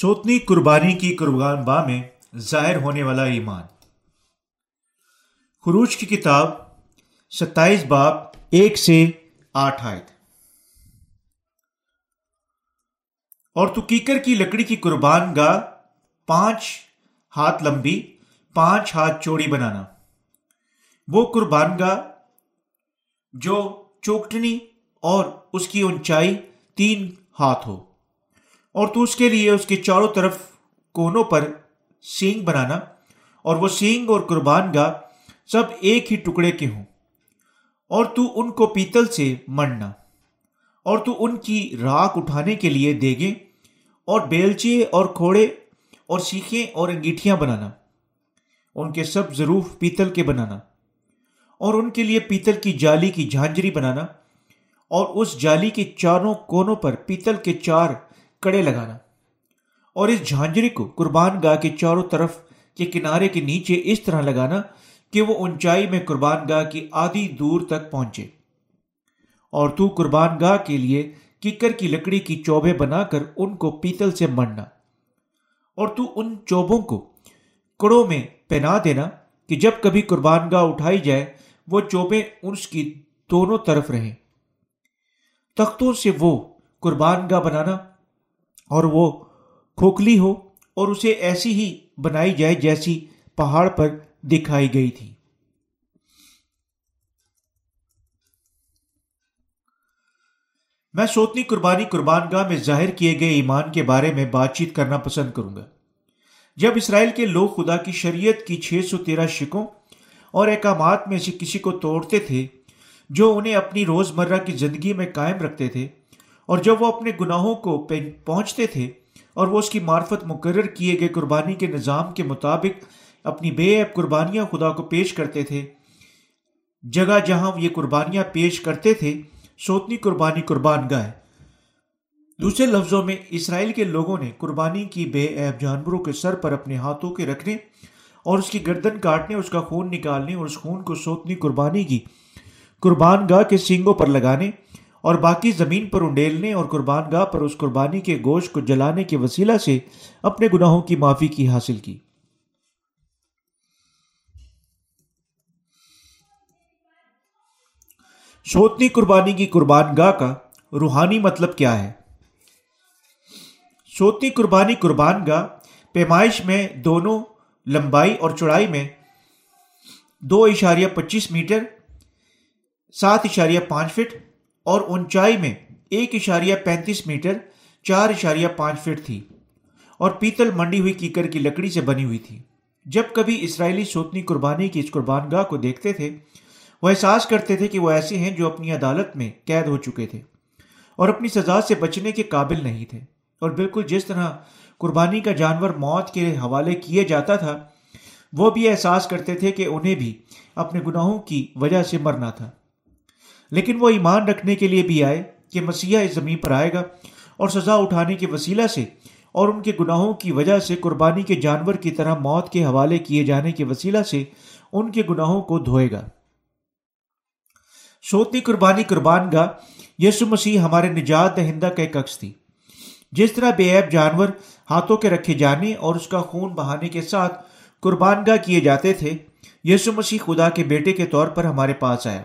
سوتنی قربانی کی قربان باہ میں ظاہر ہونے والا ایمان۔ خروج کی کتاب ستائیس باب ایک سے آٹھ آیت۔ اور تو کیکر کی لکڑی کی قربان گاہ پانچ ہاتھ لمبی، پانچ ہاتھ چوڑی بنانا۔ وہ قربان گاہ جو چوکٹنی اور اس کی اونچائی تین ہاتھ ہو۔ اور تو اس کے لیے اس کے چاروں طرف کونوں پر سینگ بنانا اور وہ سینگ اور قربان گاہ سب ایک ہی ٹکڑے کے ہوں۔ اور تو ان کو پیتل سے مرنا اور تو ان کی راک اٹھانے کے لیے دیگے اور بیلچے اور کھوڑے اور سیکھیں اور انگیٹھیاں بنانا، ان کے سب ضرور پیتل کے بنانا اور ان کے لیے پیتل کی جالی کی جھانجری بنانا اور اس جالی کے چاروں کونوں پر پیتل کے چار کڑے لگانا۔ اور اس جھانجری کو قربان گاہ کے چاروں طرف کے کنارے کے نیچے اس طرح لگانا کہ وہ اونچائی میں قربان گاہ کی آدھی دور تک پہنچے۔ اور تو قربان گاہ کے لیے کیکر کی لکڑی کی چوبے بنا کر ان کو پیتل سے مرنا اور تو ان چوبوں کو کڑوں میں پہنا دینا کہ جب کبھی قربان گاہ اٹھائی جائے، وہ چوبے اس کی دونوں طرف رہیں۔ تختوں سے وہ قربان گاہ بنانا اور وہ کھوکھلی ہو اور اسے ایسی ہی بنائی جائے جیسی پہاڑ پر دکھائی گئی تھی۔ میں سوتنی قربانی قربان گاہ میں ظاہر کیے گئے ایمان کے بارے میں بات چیت کرنا پسند کروں گا۔ جب اسرائیل کے لوگ خدا کی شریعت کی چھ سو تیرہ شکوں اور احکامات میں سے کسی کو توڑتے تھے جو انہیں اپنی روز مرہ کی زندگی میں قائم رکھتے تھے اور جب وہ اپنے گناہوں کو پہنچتے تھے اور وہ اس کی معرفت مقرر کیے گئے قربانی کے نظام کے مطابق اپنی بے عیب قربانیاں خدا کو پیش کرتے تھے، جگہ جہاں یہ قربانیاں پیش کرتے تھے، سوتنی قربانی قربان گاہ۔ دوسرے لفظوں میں اسرائیل کے لوگوں نے قربانی کی بے عیب جانوروں کے سر پر اپنے ہاتھوں کے رکھنے اور اس کی گردن کاٹنے، اس کا خون نکالنے اور اس خون کو سوتنی قربانی کی قربان گاہ کے سینگوں پر لگانے اور باقی زمین پر انڈیلنے اور قربان گاہ پر اس قربانی کے گوشت کو جلانے کے وسیلہ سے اپنے گناہوں کی معافی کی حاصل کی۔ سوتنی قربانی کی قربان گاہ کا روحانی مطلب کیا ہے؟ سوتنی قربانی قربان گاہ پیمائش میں دونوں لمبائی اور چوڑائی میں دو اشاریہ پچیس میٹر، سات اشاریہ پانچ فٹ اور اونچائی میں ایک اشاریہ پینتیس میٹر، چار اشاریہ پانچ فٹ تھی اور پیتل منڈی ہوئی کیکر کی لکڑی سے بنی ہوئی تھی۔ جب کبھی اسرائیلی سوتنی قربانی کی اس قربان گاہ کو دیکھتے تھے، وہ احساس کرتے تھے کہ وہ ایسے ہیں جو اپنی عدالت میں قید ہو چکے تھے اور اپنی سزا سے بچنے کے قابل نہیں تھے۔ اور بالکل جس طرح قربانی کا جانور موت کے حوالے کیے جاتا تھا، وہ بھی احساس کرتے تھے کہ انہیں بھی اپنے گناہوں کی وجہ سے مرنا تھا۔ لیکن وہ ایمان رکھنے کے لیے بھی آئے کہ مسیح اس زمین پر آئے گا اور سزا اٹھانے کے وسیلہ سے اور ان کے گناہوں کی وجہ سے قربانی کے جانور کی طرح موت کے حوالے کیے جانے کے وسیلہ سے ان کے گناہوں کو دھوئے گا۔ سوتی قربانی قربان گاہ یسو مسیح ہمارے نجات دہندہ کا ایک عکس تھی۔ جس طرح بے عیب جانور ہاتھوں کے رکھے جانے اور اس کا خون بہانے کے ساتھ قربان گاہ کیے جاتے تھے، یسو مسیح خدا کے بیٹے کے طور پر ہمارے پاس آیا۔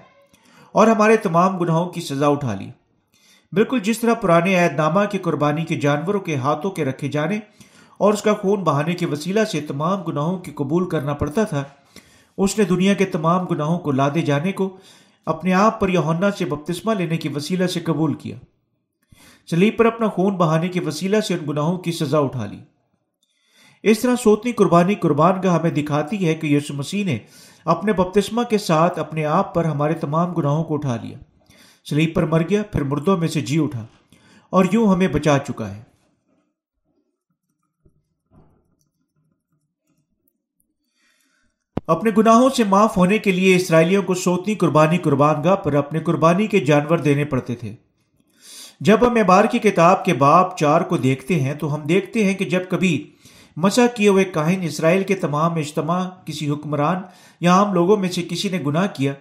اور ہمارے تمام گناہوں کی سزا اٹھا لی۔ بالکل جس طرح پرانے عہد نامہ کی قربانی کے جانوروں کے ہاتھوں کے رکھے جانے اور اس کا خون بہانے کے وسیلہ سے تمام گناہوں کی قبول کرنا پڑتا تھا، اس نے دنیا کے تمام گناہوں کو لادے جانے کو اپنے آپ پر یونا سے بپتسمہ لینے کے وسیلہ سے قبول کیا۔ سلیب پر اپنا خون بہانے کے وسیلہ سے ان گناہوں کی سزا اٹھا لی۔ اس طرح سوتنی قربانی قربان کا ہمیں دکھاتی ہے کہ یسو مسیح نے اپنے بپتسمہ کے ساتھ اپنے آپ پر ہمارے تمام گناہوں کو اٹھا لیا۔ سلیب پر مر گیا، پھر مردوں میں سے جی اٹھا۔ اور یوں ہمیں بچا چکا ہے۔ اپنے گناہوں سے معاف ہونے کے لیے اسرائیلیوں کو سوتنی قربانی قربان گاہ پر اپنے قربانی کے جانور دینے پڑتے تھے۔ جب ہم اعبار کی کتاب کے باپ چار کو دیکھتے ہیں تو ہم دیکھتے ہیں کہ جب کبھی مسا کیے ہوئے کاہن اسرائیل کے تمام اجتماع، کسی حکمران یا عام لوگوں میں سے کسی نے گناہ کیا۔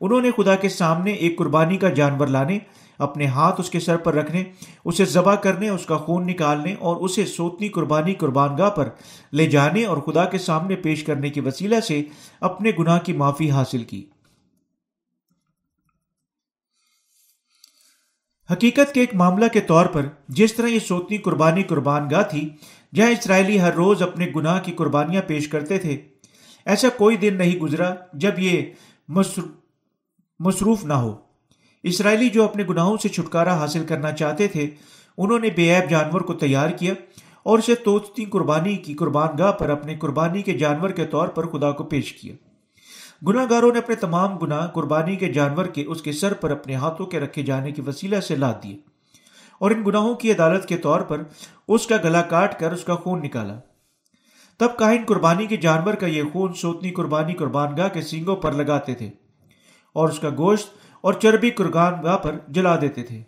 انہوں نے خدا کے سامنے ایک قربانی کا جانور لانے، اپنے ہاتھ اس کے سر پر رکھنے، اسے ذبح کرنے، اس کا خون نکالنے اور اسے سوتنی قربانی قربان گاہ پر لے جانے اور خدا کے سامنے پیش کرنے کے وسیلہ سے اپنے گناہ کی معافی حاصل کی۔ حقیقت کے ایک معاملہ کے طور پر جس طرح یہ سوتنی قربانی قربان گاہ تھی، جہاں اسرائیلی ہر روز اپنے گناہ کی قربانیاں پیش کرتے تھے ایسا کوئی دن نہیں گزرا جب یہ مصروف نہ ہو۔ اسرائیلی جو اپنے گناہوں سے چھٹکارا حاصل کرنا چاہتے تھے، انہوں نے بے عیب جانور کو تیار کیا اور اسے توتی قربانی کی قربان گاہ پر اپنے قربانی کے جانور کے طور پر خدا کو پیش کیا۔ گناہ گاروں نے اپنے تمام گناہ قربانی کے جانور کے اس کے سر پر اپنے ہاتھوں کے رکھے جانے کی وسیلہ سے لاد دیے اور ان گناہوں کی عدالت کے طور پر اس کا گلا کاٹ کر اس کا خون نکالا۔ تب کاہن قربانی کے جانور کا یہ خون سوتنی قربانی قربان گاہ کے سینگوں پر لگاتے تھے اور اس کا گوشت اور چربی قربان گاہ پر جلا دیتے تھے۔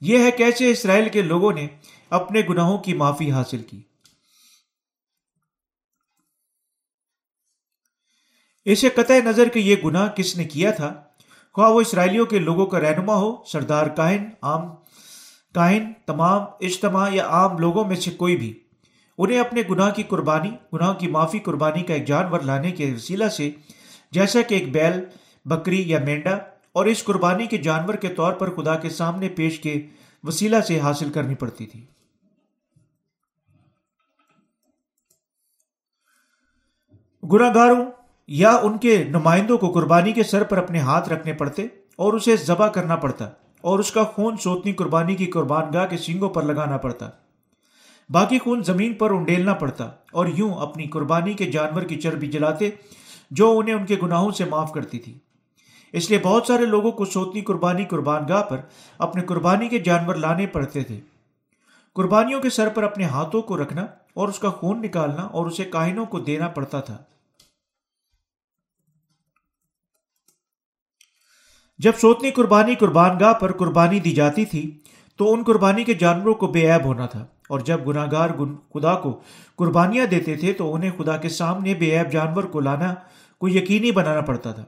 یہ ہے کیسے اسرائیل کے لوگوں نے اپنے گناہوں کی معافی حاصل کی۔ اسے قطع نظر کہ یہ گناہ کس نے کیا تھا۔ خواہ وہ اسرائیلیوں کے لوگوں کا رہنما ہو، سردار کاہن، عام کاہن، تمام اجتماع یا عام لوگوں میں سے کوئی بھی۔ انہیں اپنے گناہ کی قربانی گناہ کی معافی، قربانی کا ایک جانور لانے کے وسیلہ سے، جیسا کہ ایک بیل، بکری یا مینڈا، اور اس قربانی کے جانور کے طور پر خدا کے سامنے پیش کے وسیلہ سے حاصل کرنی پڑتی تھی۔ گناہ گاروں یا ان کے نمائندوں کو قربانی کے سر پر اپنے ہاتھ رکھنے پڑتے اور اسے ذبح کرنا پڑتا اور اس کا خون سوتنی قربانی کی قربان گاہ کے سینگوں پر لگانا پڑتا۔ باقی خون زمین پر انڈیلنا پڑتا اور یوں اپنی قربانی کے جانور کی چربی جلاتے جو انہیں ان کے گناہوں سے معاف کرتی تھی۔ اس لیے بہت سارے لوگوں کو سوتنی قربانی قربان گاہ پر اپنے قربانی کے جانور لانے پڑتے تھے۔ قربانیوں کے سر پر اپنے ہاتھوں کو رکھنا اور اس کا خون نکالنا اور اسے کاہنوں کو دینا پڑتا تھا۔ جب سوتنی قربانی قربان گاہ پر قربانی دی جاتی تھی تو ان قربانی کے جانوروں کو بے عیب ہونا تھا۔ اور جب گناہ گار خدا کو قربانیاں دیتے تھے تو انہیں خدا کے سامنے بے عیب جانور کو لانا کو یقینی بنانا پڑتا تھا۔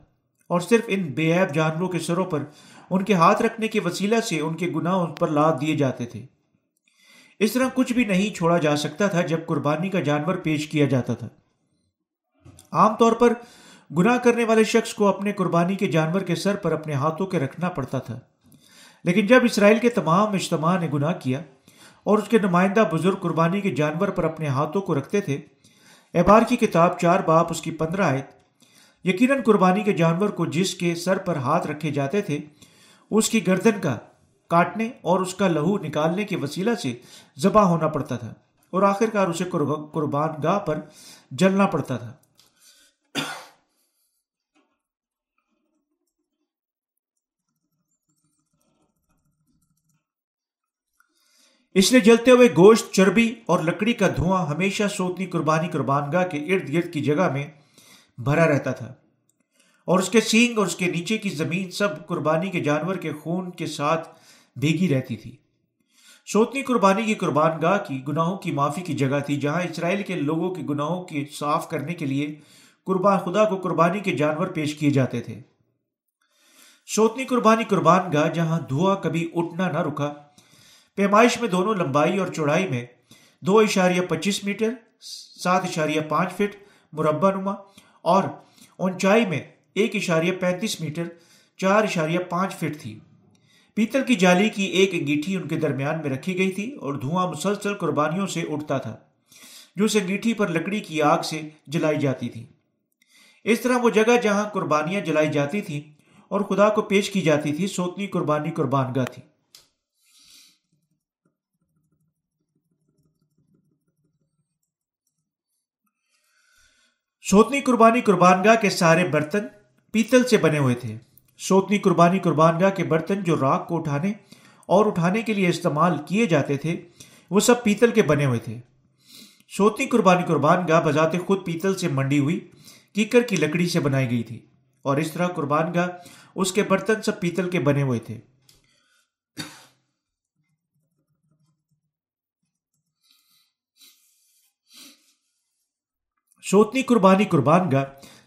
اور صرف ان بے عیب جانوروں کے سروں پر ان کے ہاتھ رکھنے کے وسیلہ سے ان کے گناہ ان پر لاد دیے جاتے تھے۔ اس طرح کچھ بھی نہیں چھوڑا جا سکتا تھا جب قربانی کا جانور پیش کیا جاتا تھا۔ عام طور پر گناہ کرنے والے شخص کو اپنے قربانی کے جانور کے سر پر اپنے ہاتھوں کے رکھنا پڑتا تھا۔ لیکن جب اسرائیل کے تمام اجتماع نے گناہ کیا اور اس کے نمائندہ بزرگ قربانی کے جانور پر اپنے ہاتھوں کو رکھتے تھے۔ احبار کی کتاب چار باپ، اس کی پندرہ آئے یقیناً قربانی کے جانور کو جس کے سر پر ہاتھ رکھے جاتے تھے، اس کی گردن کا کاٹنے اور اس کا لہو نکالنے کے وسیلہ سے ذبح ہونا پڑتا تھا اور آخر کار اسے قربان گاہ پر جلنا پڑتا تھا۔ اس لیے جلتے ہوئے گوشت، چربی اور لکڑی کا دھواں ہمیشہ سوتنی قربانی قربان گاہ کے ارد گرد کی جگہ میں بھرا رہتا تھا۔ اور اس کے سینگ اور اس کے نیچے کی زمین سب قربانی کے جانور کے خون کے ساتھ بھیگی رہتی تھی۔ سوتنی قربانی کی قربان گاہ کی گناہوں کی معافی کی جگہ تھی، جہاں اسرائیل کے لوگوں کے گناہوں کی صاف کرنے کے لیے قربان خدا کو قربانی کے جانور پیش کیے جاتے تھے۔ سوتنی قربانی قربان گاہ جہاں دھواں کبھی اٹھنا نہ رکا پیمائش میں دونوں لمبائی اور چوڑائی میں دو اشاریہ پچیس میٹر، سات اشاریہ پانچ فٹ مربع نما اور اونچائی میں ایک اشاریہ پینتیس میٹر، چار اشاریہ پانچ فٹ تھی۔ پیتل کی جالی کی ایک انگیٹھی ان کے درمیان میں رکھی گئی تھی اور دھواں مسلسل قربانیوں سے اٹھتا تھا، جو اس انگیٹھی پر لکڑی کی آگ سے جلائی جاتی تھی۔ اس طرح وہ جگہ جہاں قربانیاں جلائی جاتی تھیں اور خدا کو پیش کی جاتی تھی، سوتنی قربانی قربان گاہ تھی۔ سوتنی قربانی قربان گاہ کے سارے برتن پیتل سے بنے ہوئے تھے۔ سوتنی قربانی قربان گاہ کے برتن جو راک کو اٹھانے اور اٹھانے کے لیے استعمال کیے جاتے تھے، وہ سب پیتل کے بنے ہوئے تھے۔ سوتنی قربانی قربان گاہ بذات خود پیتل سے منڈی ہوئی، کیکر کی لکڑی سے بنائی گئی تھی۔ اور اس طرح قربان گاہ اس کے برتن سب پیتل کے بنے ہوئے تھے۔ سوتنی قربانی قربان گاہ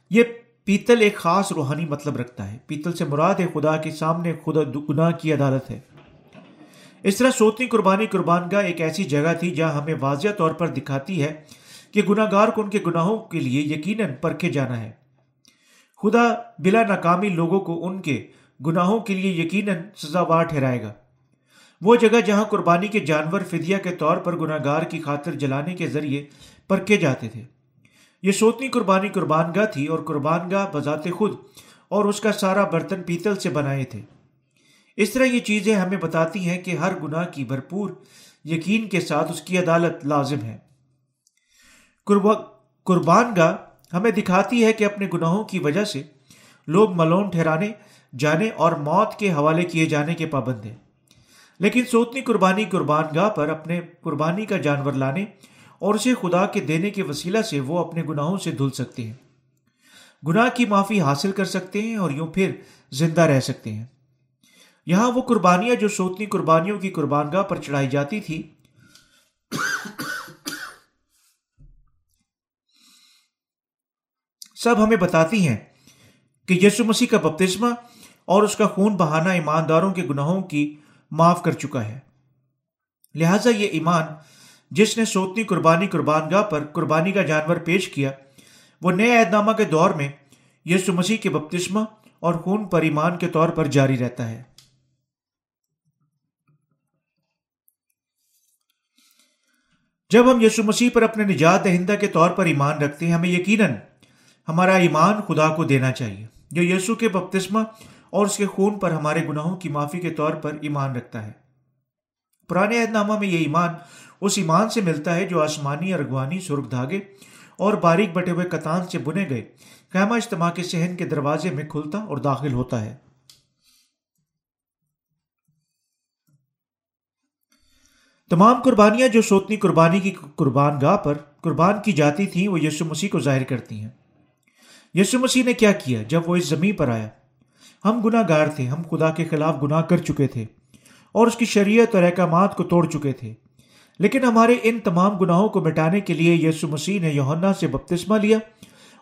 یہ پیتل ایک خاص روحانی مطلب رکھتا ہے۔ پیتل سے مراد ہے خدا کے سامنے خدا گناہ کی عدالت ہے۔ اس طرح سوتنی قربانی قربان گاہ ایک ایسی جگہ تھی جہاں ہمیں واضح طور پر دکھاتی ہے کہ گناہ گار کو ان کے گناہوں کے لیے یقیناً پرکھے جانا ہے۔ خدا بلا ناکامی لوگوں کو ان کے گناہوں کے لیے یقیناً سزاوار ٹھہرائے گا۔ وہ جگہ جہاں قربانی کے جانور فدیہ کے طور پر گناہ گار کی خاطر جلانے کے ذریعے پرکھے جاتے تھے۔ یہ سوتنی قربانی قربان گاہ تھی اور قربان گاہ بذات خود اور اس کا سارا برتن پیتل سے بنائے تھے۔ اس طرح یہ چیزیں ہمیں بتاتی ہیں کہ ہر گناہ کی بھرپور یقین کے ساتھ اس کی عدالت لازم ہے۔ قربان گاہ ہمیں دکھاتی ہے کہ اپنے گناہوں کی وجہ سے لوگ ملون ٹھہرانے، جانے اور موت کے حوالے کیے جانے کے پابند ہیں۔ لیکن سوتنی قربانی قربان گاہ پر اپنے قربانی کا جانور لانے اور اسے خدا کے دینے کے وسیلہ سے وہ اپنے گناہوں سے دھل سکتے ہیں۔ گناہ کی معافی حاصل کر سکتے ہیں اور یوں پھر زندہ رہ سکتے ہیں۔ یہاں وہ قربانیاں جو سوتنی قربانیوں کی قربان گاہ پر چڑھائی جاتی تھی۔ سب ہمیں بتاتی ہیں کہ یسو مسیح کا بپتسمہ اور اس کا خون بہانا ایمانداروں کے گناہوں کی معاف کر چکا ہے۔ لہذا یہ ایمان جس نے سوتنی قربانی قربان گاہ پر قربانی کا جانور پیش کیا، وہ نئے عہد نامہ کے دور میں یسو مسیح کے بپتسمہ اور خون پر ایمان کے طور پر جاری رہتا ہے۔ جب ہم یسو مسیح پر اپنے نجات دہندہ کے طور پر ایمان رکھتے ہیں، ہمیں یقیناً ہمارا ایمان خدا کو دینا چاہیے۔ جو یسو کے بپتسمہ اور اس کے خون پر ہمارے گناہوں کی معافی کے طور پر ایمان رکھتا ہے۔ پرانے عہد نامہ میں یہ ایمان اس ایمان سے ملتا ہے جو آسمانی ارغوانی سرخ دھاگے اور باریک بٹے ہوئے کتان سے بنے گئے۔ خیمہ اجتماع کے سہن کے دروازے میں کھلتا اور داخل ہوتا ہے۔ تمام قربانیاں جو سوتنی قربانی کی قربان گاہ پر قربان کی جاتی تھیں، وہ یسو مسیح کو ظاہر کرتی ہیں۔ یسو مسیح نے کیا کیا؟ جب وہ اس زمین پر آیا، ہم گناہ گار تھے، ہم خدا کے خلاف گناہ کر چکے تھے اور اس کی شریعت اور احکامات کو توڑ چکے تھے۔ لیکن ہمارے ان تمام گناہوں کو مٹانے کے لیے یسو مسیح نے یوہنا سے بپتسمہ لیا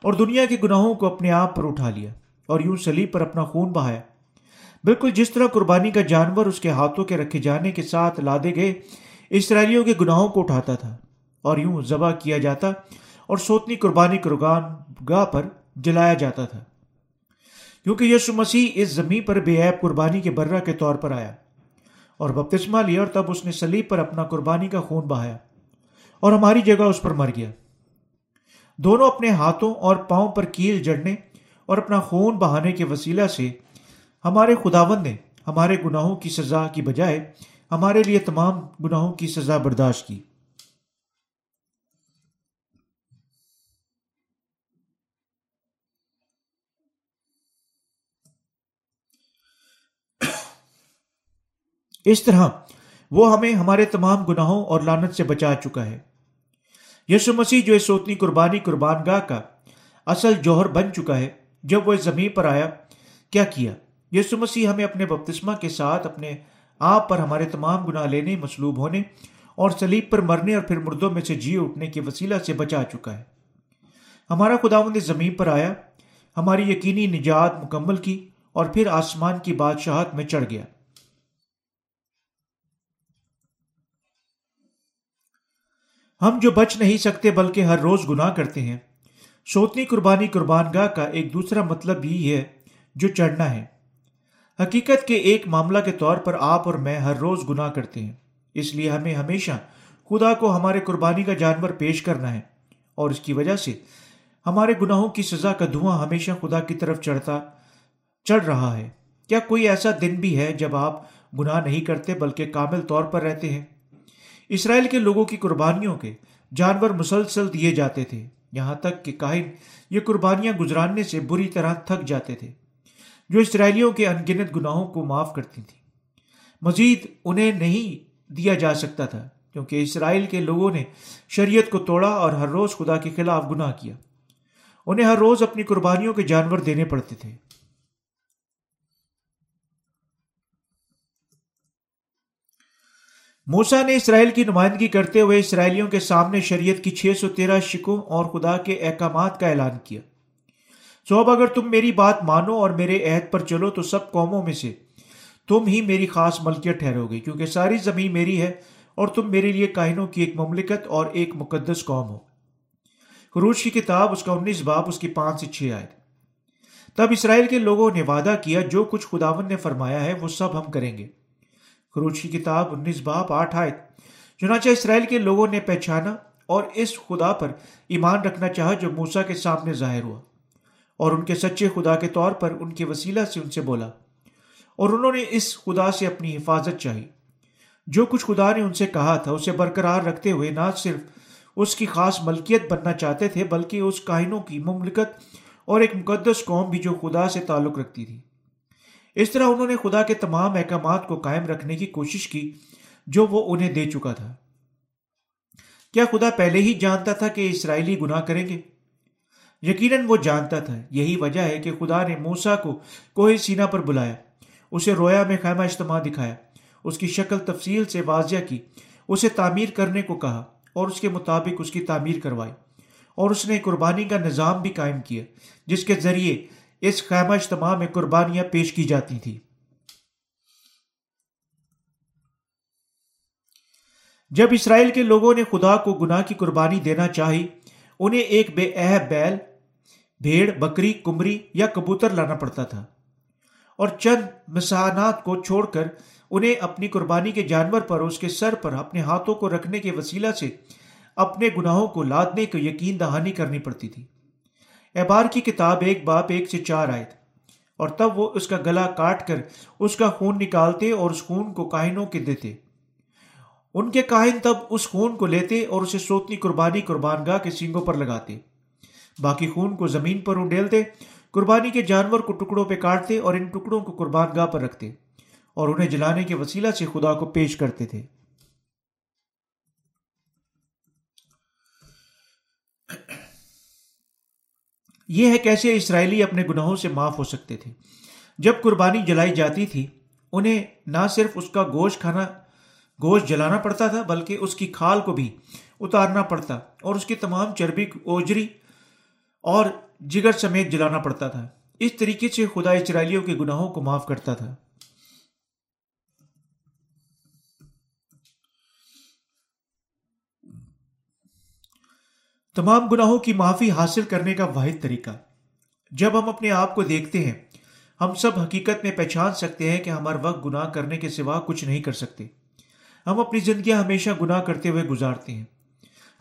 اور دنیا کے گناہوں کو اپنے آپ پر اٹھا لیا اور یوں سلیب پر اپنا خون بہایا۔ بالکل جس طرح قربانی کا جانور اس کے ہاتھوں کے رکھے جانے کے ساتھ لادے گئے، اسرائیلیوں کے گناہوں کو اٹھاتا تھا اور یوں ذبح کیا جاتا اور سوتنی قربانی قربان گاہ پر جلایا جاتا تھا۔ کیونکہ یسو مسیح اس زمین پر بے عیب قربانی کے برہ کے طور پر آیا۔ اور بپتسمہ لیا اور تب اس نے سلیب پر اپنا قربانی کا خون بہایا اور ہماری جگہ اس پر مر گیا۔ دونوں اپنے ہاتھوں اور پاؤں پر کیل جڑنے اور اپنا خون بہانے کے وسیلہ سے ہمارے خداون نے ہمارے گناہوں کی سزا کی بجائے ہمارے لیے تمام گناہوں کی سزا برداشت کی۔ اس طرح وہ ہمیں ہمارے تمام گناہوں اور لانت سے بچا چکا ہے۔ یسو مسیح جو اس سوتنی قربانی قربان گاہ کا اصل جوہر بن چکا ہے، جب وہ اس زمین پر آیا، کیا کیا؟ یسو مسیح ہمیں اپنے بپتسمہ کے ساتھ اپنے آپ پر ہمارے تمام گناہ لینے، مصلوب ہونے اور سلیب پر مرنے اور پھر مردوں میں سے جی اٹھنے کے وسیلہ سے بچا چکا ہے۔ ہمارا خداوند زمین پر آیا، ہماری یقینی نجات مکمل کی اور پھر آسمان کی بادشاہت میں چڑھ گیا۔ ہم جو بچ نہیں سکتے بلکہ ہر روز گناہ کرتے ہیں۔ سوتنی قربانی قربان گاہ کا ایک دوسرا مطلب یہ ہے جو چڑھنا ہے۔ حقیقت کے ایک معاملہ کے طور پر آپ اور میں ہر روز گناہ کرتے ہیں۔ اس لیے ہمیں ہمیشہ خدا کو ہمارے قربانی کا جانور پیش کرنا ہے۔ اور اس کی وجہ سے ہمارے گناہوں کی سزا کا دھواں ہمیشہ خدا کی طرف چڑھتا، چڑھ رہا ہے۔ کیا کوئی ایسا دن بھی ہے جب آپ گناہ نہیں کرتے بلکہ کامل طور پر رہتے ہیں؟ اسرائیل کے لوگوں کی قربانیوں کے جانور مسلسل دیے جاتے تھے۔ یہاں تک کہ کاہن یہ قربانیاں گزراننے سے بری طرح تھک جاتے تھے، جو اسرائیلیوں کے انگنت گناہوں کو معاف کرتی تھی مزید انہیں نہیں دیا جا سکتا تھا، کیونکہ اسرائیل کے لوگوں نے شریعت کو توڑا اور ہر روز خدا کے خلاف گناہ کیا۔ انہیں ہر روز اپنی قربانیوں کے جانور دینے پڑتے تھے۔ موسا نے اسرائیل کی نمائندگی کرتے ہوئے اسرائیلیوں کے سامنے شریعت کی چھ سو تیرہ شکوں اور خدا کے احکامات کا اعلان کیا۔ سو اب اگر تم میری بات مانو اور میرے عہد پر چلو تو سب قوموں میں سے تم ہی میری خاص ملکیت ٹھہرو گے کیونکہ ساری زمین میری ہے اور تم میرے لیے کائنوں کی ایک مملکت اور ایک مقدس قوم ہو۔ خروج کی کتاب اس کا انیس باپ اس کی پانچ سے چھ آئے تب اسرائیل کے لوگوں نے وعدہ کیا، جو کچھ خداون نے فرمایا ہے وہ سب ہم کریں گے۔ خروج کی کتاب انیس باپ آٹھ آئے چنانچہ اسرائیل کے لوگوں نے پہچانا اور اس خدا پر ایمان رکھنا چاہا جو موسا کے سامنے ظاہر ہوا۔ اور ان کے سچے خدا کے طور پر ان کے وسیلہ سے ان سے بولا۔ اور انہوں نے اس خدا سے اپنی حفاظت چاہی۔ جو کچھ خدا نے ان سے کہا تھا، اسے برقرار رکھتے ہوئے نہ صرف اس کی خاص ملکیت بننا چاہتے تھے، بلکہ اس کائنوں کی مملکت اور ایک مقدس قوم بھی جو خدا سے تعلق رکھتی تھی۔ اس طرح انہوں نے خدا کے تمام احکامات کو قائم رکھنے کی کوشش کی جو وہ انہیں دے چکا تھا۔ کیا خدا پہلے ہی جانتا تھا کہ اسرائیلی گناہ کریں گے؟ یقیناً وہ جانتا تھا۔ یہی وجہ ہے کہ خدا نے موسا کو کوہ سینا پر بلایا، اسے رویا میں خیمہ اجتماع دکھایا، اس کی شکل تفصیل سے واضح کی، اسے تعمیر کرنے کو کہا اور اس کے مطابق اس کی تعمیر کروائی اور اس نے قربانی کا نظام بھی قائم کیا، جس کے ذریعے اس خیمہ اجتماع میں قربانیاں پیش کی جاتی تھیں۔ جب اسرائیل کے لوگوں نے خدا کو گناہ کی قربانی دینا چاہی، انہیں ایک بے اہب بیل، بھیڑ، بکری، کمری یا کبوتر لانا پڑتا تھا۔ اور چند مسانات کو چھوڑ کر انہیں اپنی قربانی کے جانور پر، اس کے سر پر، اپنے ہاتھوں کو رکھنے کے وسیلہ سے اپنے گناہوں کو لادنے کو یقین دہانی کرنی پڑتی تھی۔ احبار کی کتاب ایک باپ ایک سے چار آئے تھے۔ اور تب وہ اس کا گلا کاٹ کر اس کا خون نکالتے اور اس خون کو کاہنوں کے دیتے۔ ان کے کاہن تب اس خون کو لیتے اور اسے سوتنی قربانی قربان گاہ کے سینگوں پر لگاتے۔ باقی خون کو زمین پر انڈیلتے قربانی کے جانور کو ٹکڑوں پہ کاٹتے اور ان ٹکڑوں کو قربان گاہ پر رکھتے اور انہیں جلانے کے وسیلہ سے خدا کو پیش کرتے تھے۔ یہ ہے کیسے اسرائیلی اپنے گناہوں سے معاف ہو سکتے تھے۔ جب قربانی جلائی جاتی تھی، انہیں نہ صرف اس کا گوشت کھانا، گوشت جلانا پڑتا تھا، بلکہ اس کی کھال کو بھی اتارنا پڑتا اور اس کی تمام چربی اوجری اور جگر سمیت جلانا پڑتا تھا۔ اس طریقے سے خدا اسرائیلیوں کے گناہوں کو معاف کرتا تھا۔ تمام گناہوں کی معافی حاصل کرنے کا واحد طریقہ۔ جب ہم اپنے آپ کو دیکھتے ہیں، ہم سب حقیقت میں پہچان سکتے ہیں کہ ہمارا وقت گناہ کرنے کے سوا کچھ نہیں کر سکتے۔ ہم اپنی زندگیاں ہمیشہ گناہ کرتے ہوئے گزارتے ہیں۔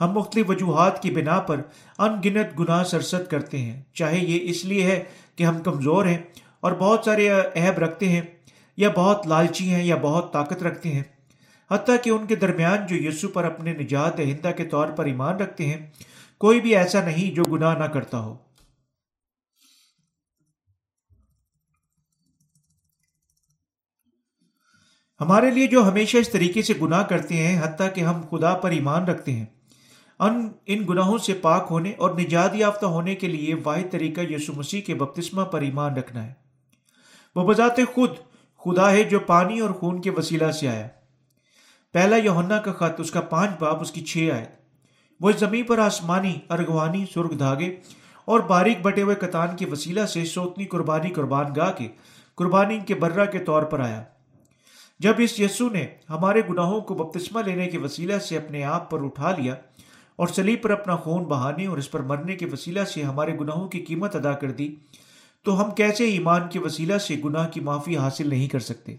ہم مختلف وجوہات کی بنا پر ان گنت گناہ سرست کرتے ہیں۔ چاہے یہ اس لیے ہے کہ ہم کمزور ہیں اور بہت سارے عہب رکھتے ہیں، یا بہت لالچی ہیں، یا بہت طاقت رکھتے ہیں۔ حتیٰ کہ ان کے درمیان جو یسو پر اپنے نجات دہندہ کے طور پر ایمان رکھتے ہیں کوئی بھی ایسا نہیں جو گناہ نہ کرتا ہو۔ ہمارے لیے جو ہمیشہ اس طریقے سے گناہ کرتے ہیں، حتیٰ کہ ہم خدا پر ایمان رکھتے ہیں۔ ان ان گناہوں سے پاک ہونے اور نجات یافتہ ہونے کے لیے واحد طریقہ یسو مسیح کے بپتسمہ پر ایمان رکھنا ہے۔ وہ بذات خود، خدا ہے جو پانی اور خون کے وسیلہ سے آیا۔ پہلا یوہنا کا خط، اس کا پانچ باپ اس کی چھ آئے وہ اس زمین پر آسمانی، ارغوانی، سرخ دھاگے اور باریک بٹے ہوئے کتان کے وسیلہ سے سوتنی قربانی قربان گاہ کے قربانی کے برہ کے طور پر آیا۔ جب اس یسو نے ہمارے گناہوں کو بپتسمہ لینے کے وسیلہ سے اپنے آپ پر اٹھا لیا اور سلیب پر اپنا خون بہانے اور اس پر مرنے کے وسیلہ سے ہمارے گناہوں کی قیمت ادا کر دی، تو ہم کیسے ایمان کے وسیلہ سے گناہ کی معافی حاصل نہیں کر سکتے؟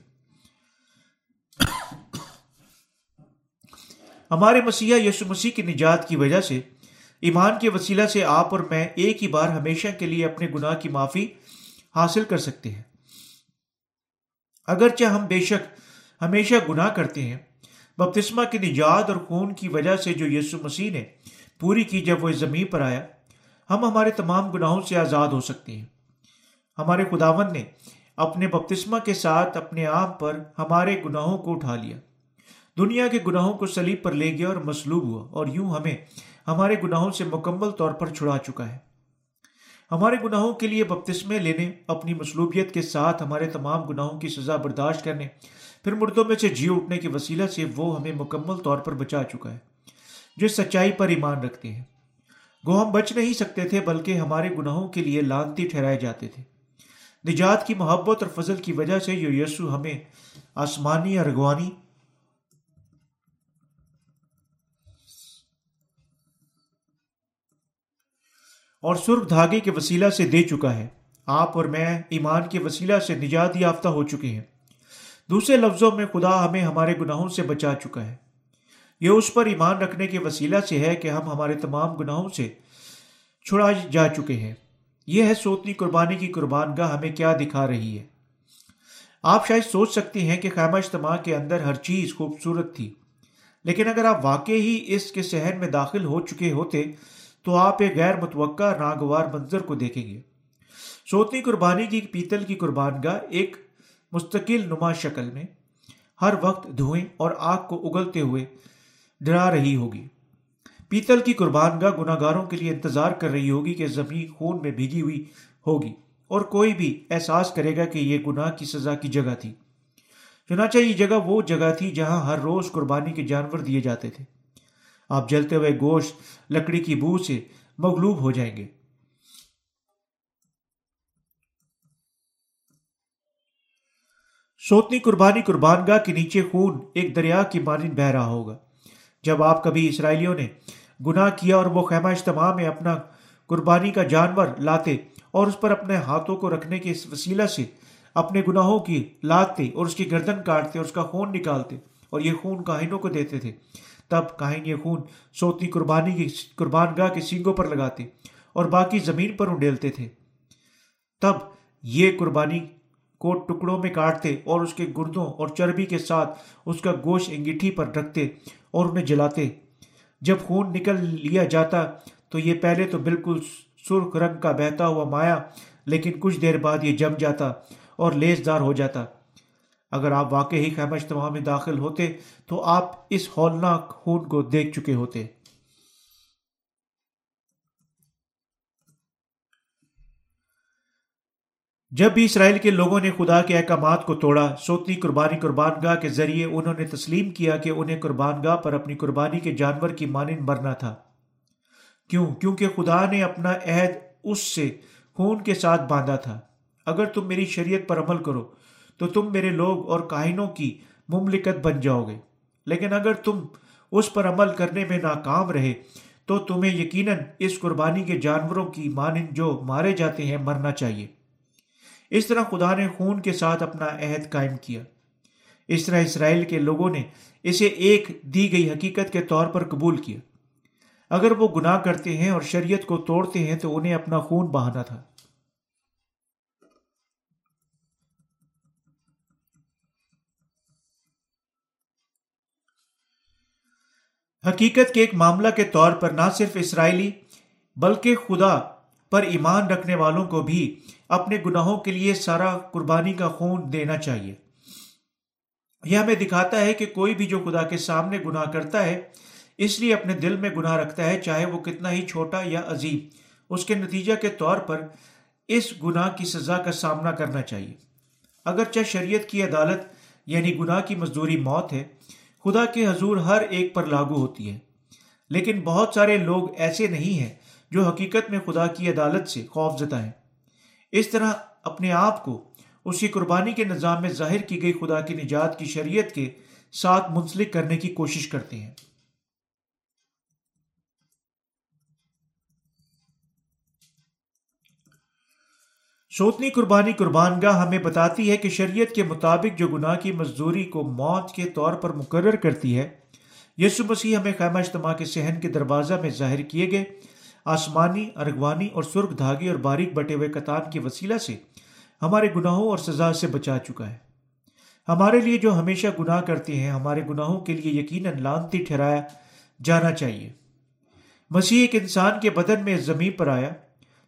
ہمارے مسیح یسو مسیح کی نجات کی وجہ سے، ایمان کے وسیلہ سے آپ اور میں ایک ہی بار ہمیشہ کے لیے اپنے گناہ کی معافی حاصل کر سکتے ہیں۔ اگرچہ ہم بے شک ہمیشہ گناہ کرتے ہیں بپتسما کی نجات اور خون کی وجہ سے جو یسو مسیح نے پوری کی جب وہ اس زمین پر آیا، ہم ہمارے تمام گناہوں سے آزاد ہو سکتے ہیں۔ ہمارے خداون نے اپنے بپتسما کے ساتھ اپنے آپ پر ہمارے گناہوں کو اٹھا لیا۔ دنیا کے گناہوں کو سلیب پر لے گیا اور مسلوب ہوا اور یوں ہمیں ہمارے گناہوں سے مکمل طور پر چھڑا چکا ہے۔ ہمارے گناہوں کے لیے بپتسمے لینے، اپنی مصلوبیت کے ساتھ ہمارے تمام گناہوں کی سزا برداشت کرنے، پھر مردوں میں سے جی اٹھنے کے وسیلہ سے وہ ہمیں مکمل طور پر بچا چکا ہے، جو سچائی پر ایمان رکھتے ہیں۔ گو ہم بچ نہیں سکتے تھے، بلکہ ہمارے گناہوں کے لیے لانتی ٹھہرائے جاتے تھے۔ نجات کی محبت اور فضل کی وجہ سے جو یسو ہمیں آسمانی ارغوانی اور سرخ دھاگے کے وسیلہ سے دے چکا ہے۔ آپ اور میں ایمان کے وسیلہ سے نجات یافتہ ہو چکے ہیں۔ دوسرے لفظوں میں خدا ہمیں ہمارے گناہوں سے بچا چکا ہے۔ یہ اس پر ایمان رکھنے کے وسیلہ سے ہے کہ ہم ہمارے تمام گناہوں سے چھڑا جا چکے ہیں۔ یہ ہے سوتنی قربانی کی قربان گاہ ہمیں کیا دکھا رہی ہے۔ آپ شاید سوچ سکتے ہیں کہ خیمہ اجتماع کے اندر ہر چیز خوبصورت تھی، لیکن اگر آپ واقع ہی اس کے صحن میں داخل ہو چکے ہوتے تو آپ ایک غیر متوقع ناگوار منظر کو دیکھیں گے۔ سوتنی قربانی کی پیتل کی قربان گاہ ایک مستقل نما شکل میں ہر وقت دھوئیں اور آگ کو اگلتے ہوئے ڈرا رہی ہوگی۔ پیتل کی قربان گاہ گناہ گاروں کے لیے انتظار کر رہی ہوگی کہ زمین خون میں بھیگی ہوئی ہوگی اور کوئی بھی احساس کرے گا کہ یہ گناہ کی سزا کی جگہ تھی۔ چنانچہ یہ جگہ وہ جگہ تھی جہاں ہر روز قربانی کے جانور دیے جاتے تھے۔ آپ جلتے ہوئے گوشت لکڑی کی بو سے مغلوب ہو جائیں گے۔ سوتنی قربانی قربان گاہ کے نیچے خون ایک دریا کی مانند بہ رہا ہوگا۔ جب آپ کبھی اسرائیلیوں نے گناہ کیا اور وہ خیمہ اجتماع میں اپنا قربانی کا جانور لاتے اور اس پر اپنے ہاتھوں کو رکھنے کے اس وسیلہ سے اپنے گناہوں کی لاتے اور اس کی گردن کاٹتے اور اس کا خون نکالتے اور یہ خون کاہنوں کو دیتے تھے تب کاہن یہ خون سوتی قربانی کی قربان گاہ کے سینگوں پر لگاتے اور باقی زمین پر اڈیلتے تھے۔ تب یہ قربانی کو ٹکڑوں میں کاٹتے اور اس کے گردوں اور چربی کے ساتھ اس کا گوشت انگیٹھی پر رکھتے اور انہیں جلاتے۔ جب خون نکل لیا جاتا تو یہ پہلے تو بالکل سرخ رنگ کا بہتا ہوا مایا لیکن کچھ دیر بعد یہ جم جاتا اور لیس دار ہو جاتا۔ اگر آپ واقعی خیمہ اجتماع میں داخل ہوتے تو آپ اس ہولناک خون کو دیکھ چکے ہوتے۔ جب بھی اسرائیل کے لوگوں نے خدا کے احکامات کو توڑا، سوتی قربانی قربان گاہ کے ذریعے انہوں نے تسلیم کیا کہ انہیں قربان گاہ پر اپنی قربانی کے جانور کی مانند مرنا تھا۔ کیوں؟ کیونکہ خدا نے اپنا عہد اس سے خون کے ساتھ باندھا تھا۔ اگر تم میری شریعت پر عمل کرو تو تم میرے لوگ اور کاہنوں کی مملکت بن جاؤ گے۔ لیکن اگر تم اس پر عمل کرنے میں ناکام رہے، تو تمہیں یقیناً اس قربانی کے جانوروں کی مانند جو مارے جاتے ہیں مرنا چاہیے۔ اس طرح خدا نے خون کے ساتھ اپنا عہد قائم کیا۔ اس طرح اسرائیل کے لوگوں نے اسے ایک دی گئی حقیقت کے طور پر قبول کیا۔ اگر وہ گناہ کرتے ہیں اور شریعت کو توڑتے ہیں، تو انہیں اپنا خون بہانا تھا۔ حقیقت کے ایک معاملہ کے طور پر نہ صرف اسرائیلی، بلکہ خدا پر ایمان رکھنے والوں کو بھی اپنے گناہوں کے لیے سارا قربانی کا خون دینا چاہیے۔ یہ ہمیں دکھاتا ہے کہ کوئی بھی جو خدا کے سامنے گناہ کرتا ہے، اس لیے اپنے دل میں گناہ رکھتا ہے، چاہے وہ کتنا ہی چھوٹا یا عظیم۔ اس کے نتیجہ کے طور پر اس گناہ کی سزا کا سامنا کرنا چاہیے۔ اگرچہ شریعت کی عدالت یعنی گناہ کی مزدوری موت ہے خدا کے حضور ہر ایک پر لاگو ہوتی ہے۔ لیکن بہت سارے لوگ ایسے نہیں ہیں جو حقیقت میں خدا کی عدالت سے خوف زدہ ہیں اس طرح اپنے آپ کو اس کی قربانی کے نظام میں ظاہر کی گئی خدا کی نجات کی شریعت کے ساتھ منسلک کرنے کی کوشش کرتے ہیں۔ سوتنی قربانی قربان گاہ ہمیں بتاتی ہے کہ شریعت کے مطابق جو گناہ کی مزدوری کو موت کے طور پر مقرر کرتی ہے، یسو مسیح ہمیں خیمہ اجتماع کے صحن کے دروازہ میں ظاہر کیے گئے۔ آسمانی، ارغوانی اور سرخ دھاگے اور باریک بٹے ہوئے کتان کے وسیلہ سے ہمارے گناہوں اور سزا سے بچا چکا ہے۔ ہمارے لیے جو ہمیشہ گناہ کرتے ہیں، ہمارے گناہوں کے لیے یقیناً لانتی ٹھہرایا جانا چاہیے۔ مسیح ایک انسان کے بدن میں زمین پر آیا۔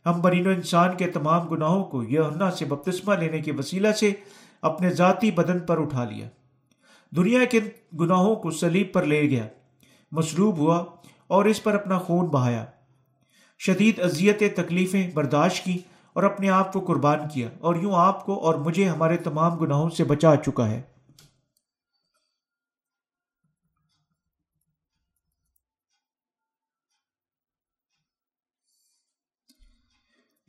ہم برین و انسان کے تمام گناہوں کو یونا سے بپتسمہ لینے کے وسیلہ سے اپنے ذاتی بدن پر اٹھا لیا۔ دنیا کے گناہوں کو سلیب پر لے گیا۔ مصروب ہوا اور اس پر اپنا خون بہایا۔ شدید اذیت تکلیفیں برداشت کی اور اپنے آپ کو قربان کیا اور یوں آپ کو اور مجھے ہمارے تمام گناہوں سے بچا چکا ہے۔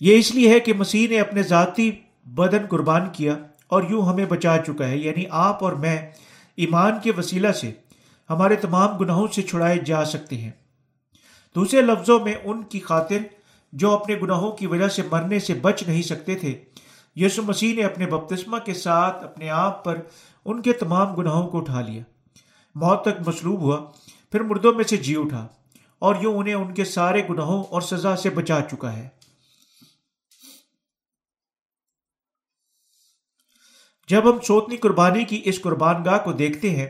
یہ اس لیے ہے کہ مسیح نے اپنے ذاتی بدن قربان کیا اور یوں ہمیں بچا چکا ہے یعنی آپ اور میں ایمان کے وسیلہ سے ہمارے تمام گناہوں سے چھڑائے جا سکتے ہیں۔ دوسرے لفظوں میں ان کی خاطر جو اپنے گناہوں کی وجہ سے مرنے سے بچ نہیں سکتے تھے یسو مسیح نے اپنے بپتسمہ کے ساتھ اپنے آپ پر ان کے تمام گناہوں کو اٹھا لیا۔ موت تک مصلوب ہوا، پھر مردوں میں سے جی اٹھا اور یوں انہیں ان کے سارے گناہوں اور سزا سے بچا چکا ہے۔ جب ہم سوتنی قربانی کی اس قربان گاہ کو دیکھتے ہیں،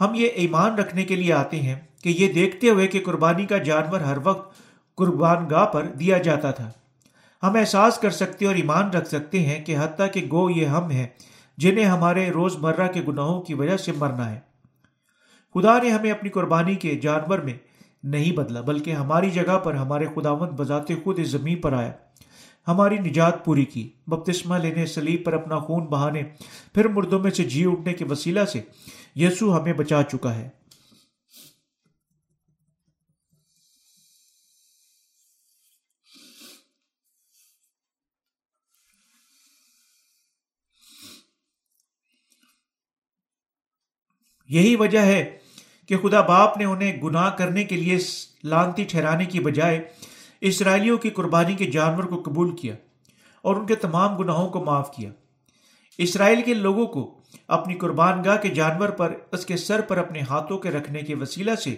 ہم یہ ایمان رکھنے کے لیے آتے ہیں کہ یہ دیکھتے ہوئے کہ قربانی کا جانور ہر وقت قربان گاہ پر دیا جاتا تھا۔ ہم احساس کر سکتے اور ایمان رکھ سکتے ہیں کہ حتیٰ کہ گو یہ ہم ہیں جنہیں ہمارے روز مرہ کے گناہوں کی وجہ سے مرنا ہے۔ خدا نے ہمیں اپنی قربانی کے جانور میں نہیں بدلا، بلکہ ہماری جگہ پر ہمارے خداوند بذات خود اس زمین پر آیا۔ ہماری نجات پوری کی۔ بپتسمہ لینے سلیب پر اپنا خون بہانے، پھر مردوں میں سے جی اٹھنے کے وسیلہ سے یسو ہمیں بچا چکا ہے۔ یہی وجہ ہے کہ خدا باپ نے انہیں گناہ کرنے کے لیے لانتی ٹھہرانے کی بجائے اسرائیلیوں کی قربانی کے جانور کو قبول کیا اور ان کے تمام گناہوں کو معاف کیا۔ اسرائیل کے لوگوں کو اپنی قربان گاہ کے جانور پر، اس کے سر پر اپنے ہاتھوں کے رکھنے کے وسیلہ سے،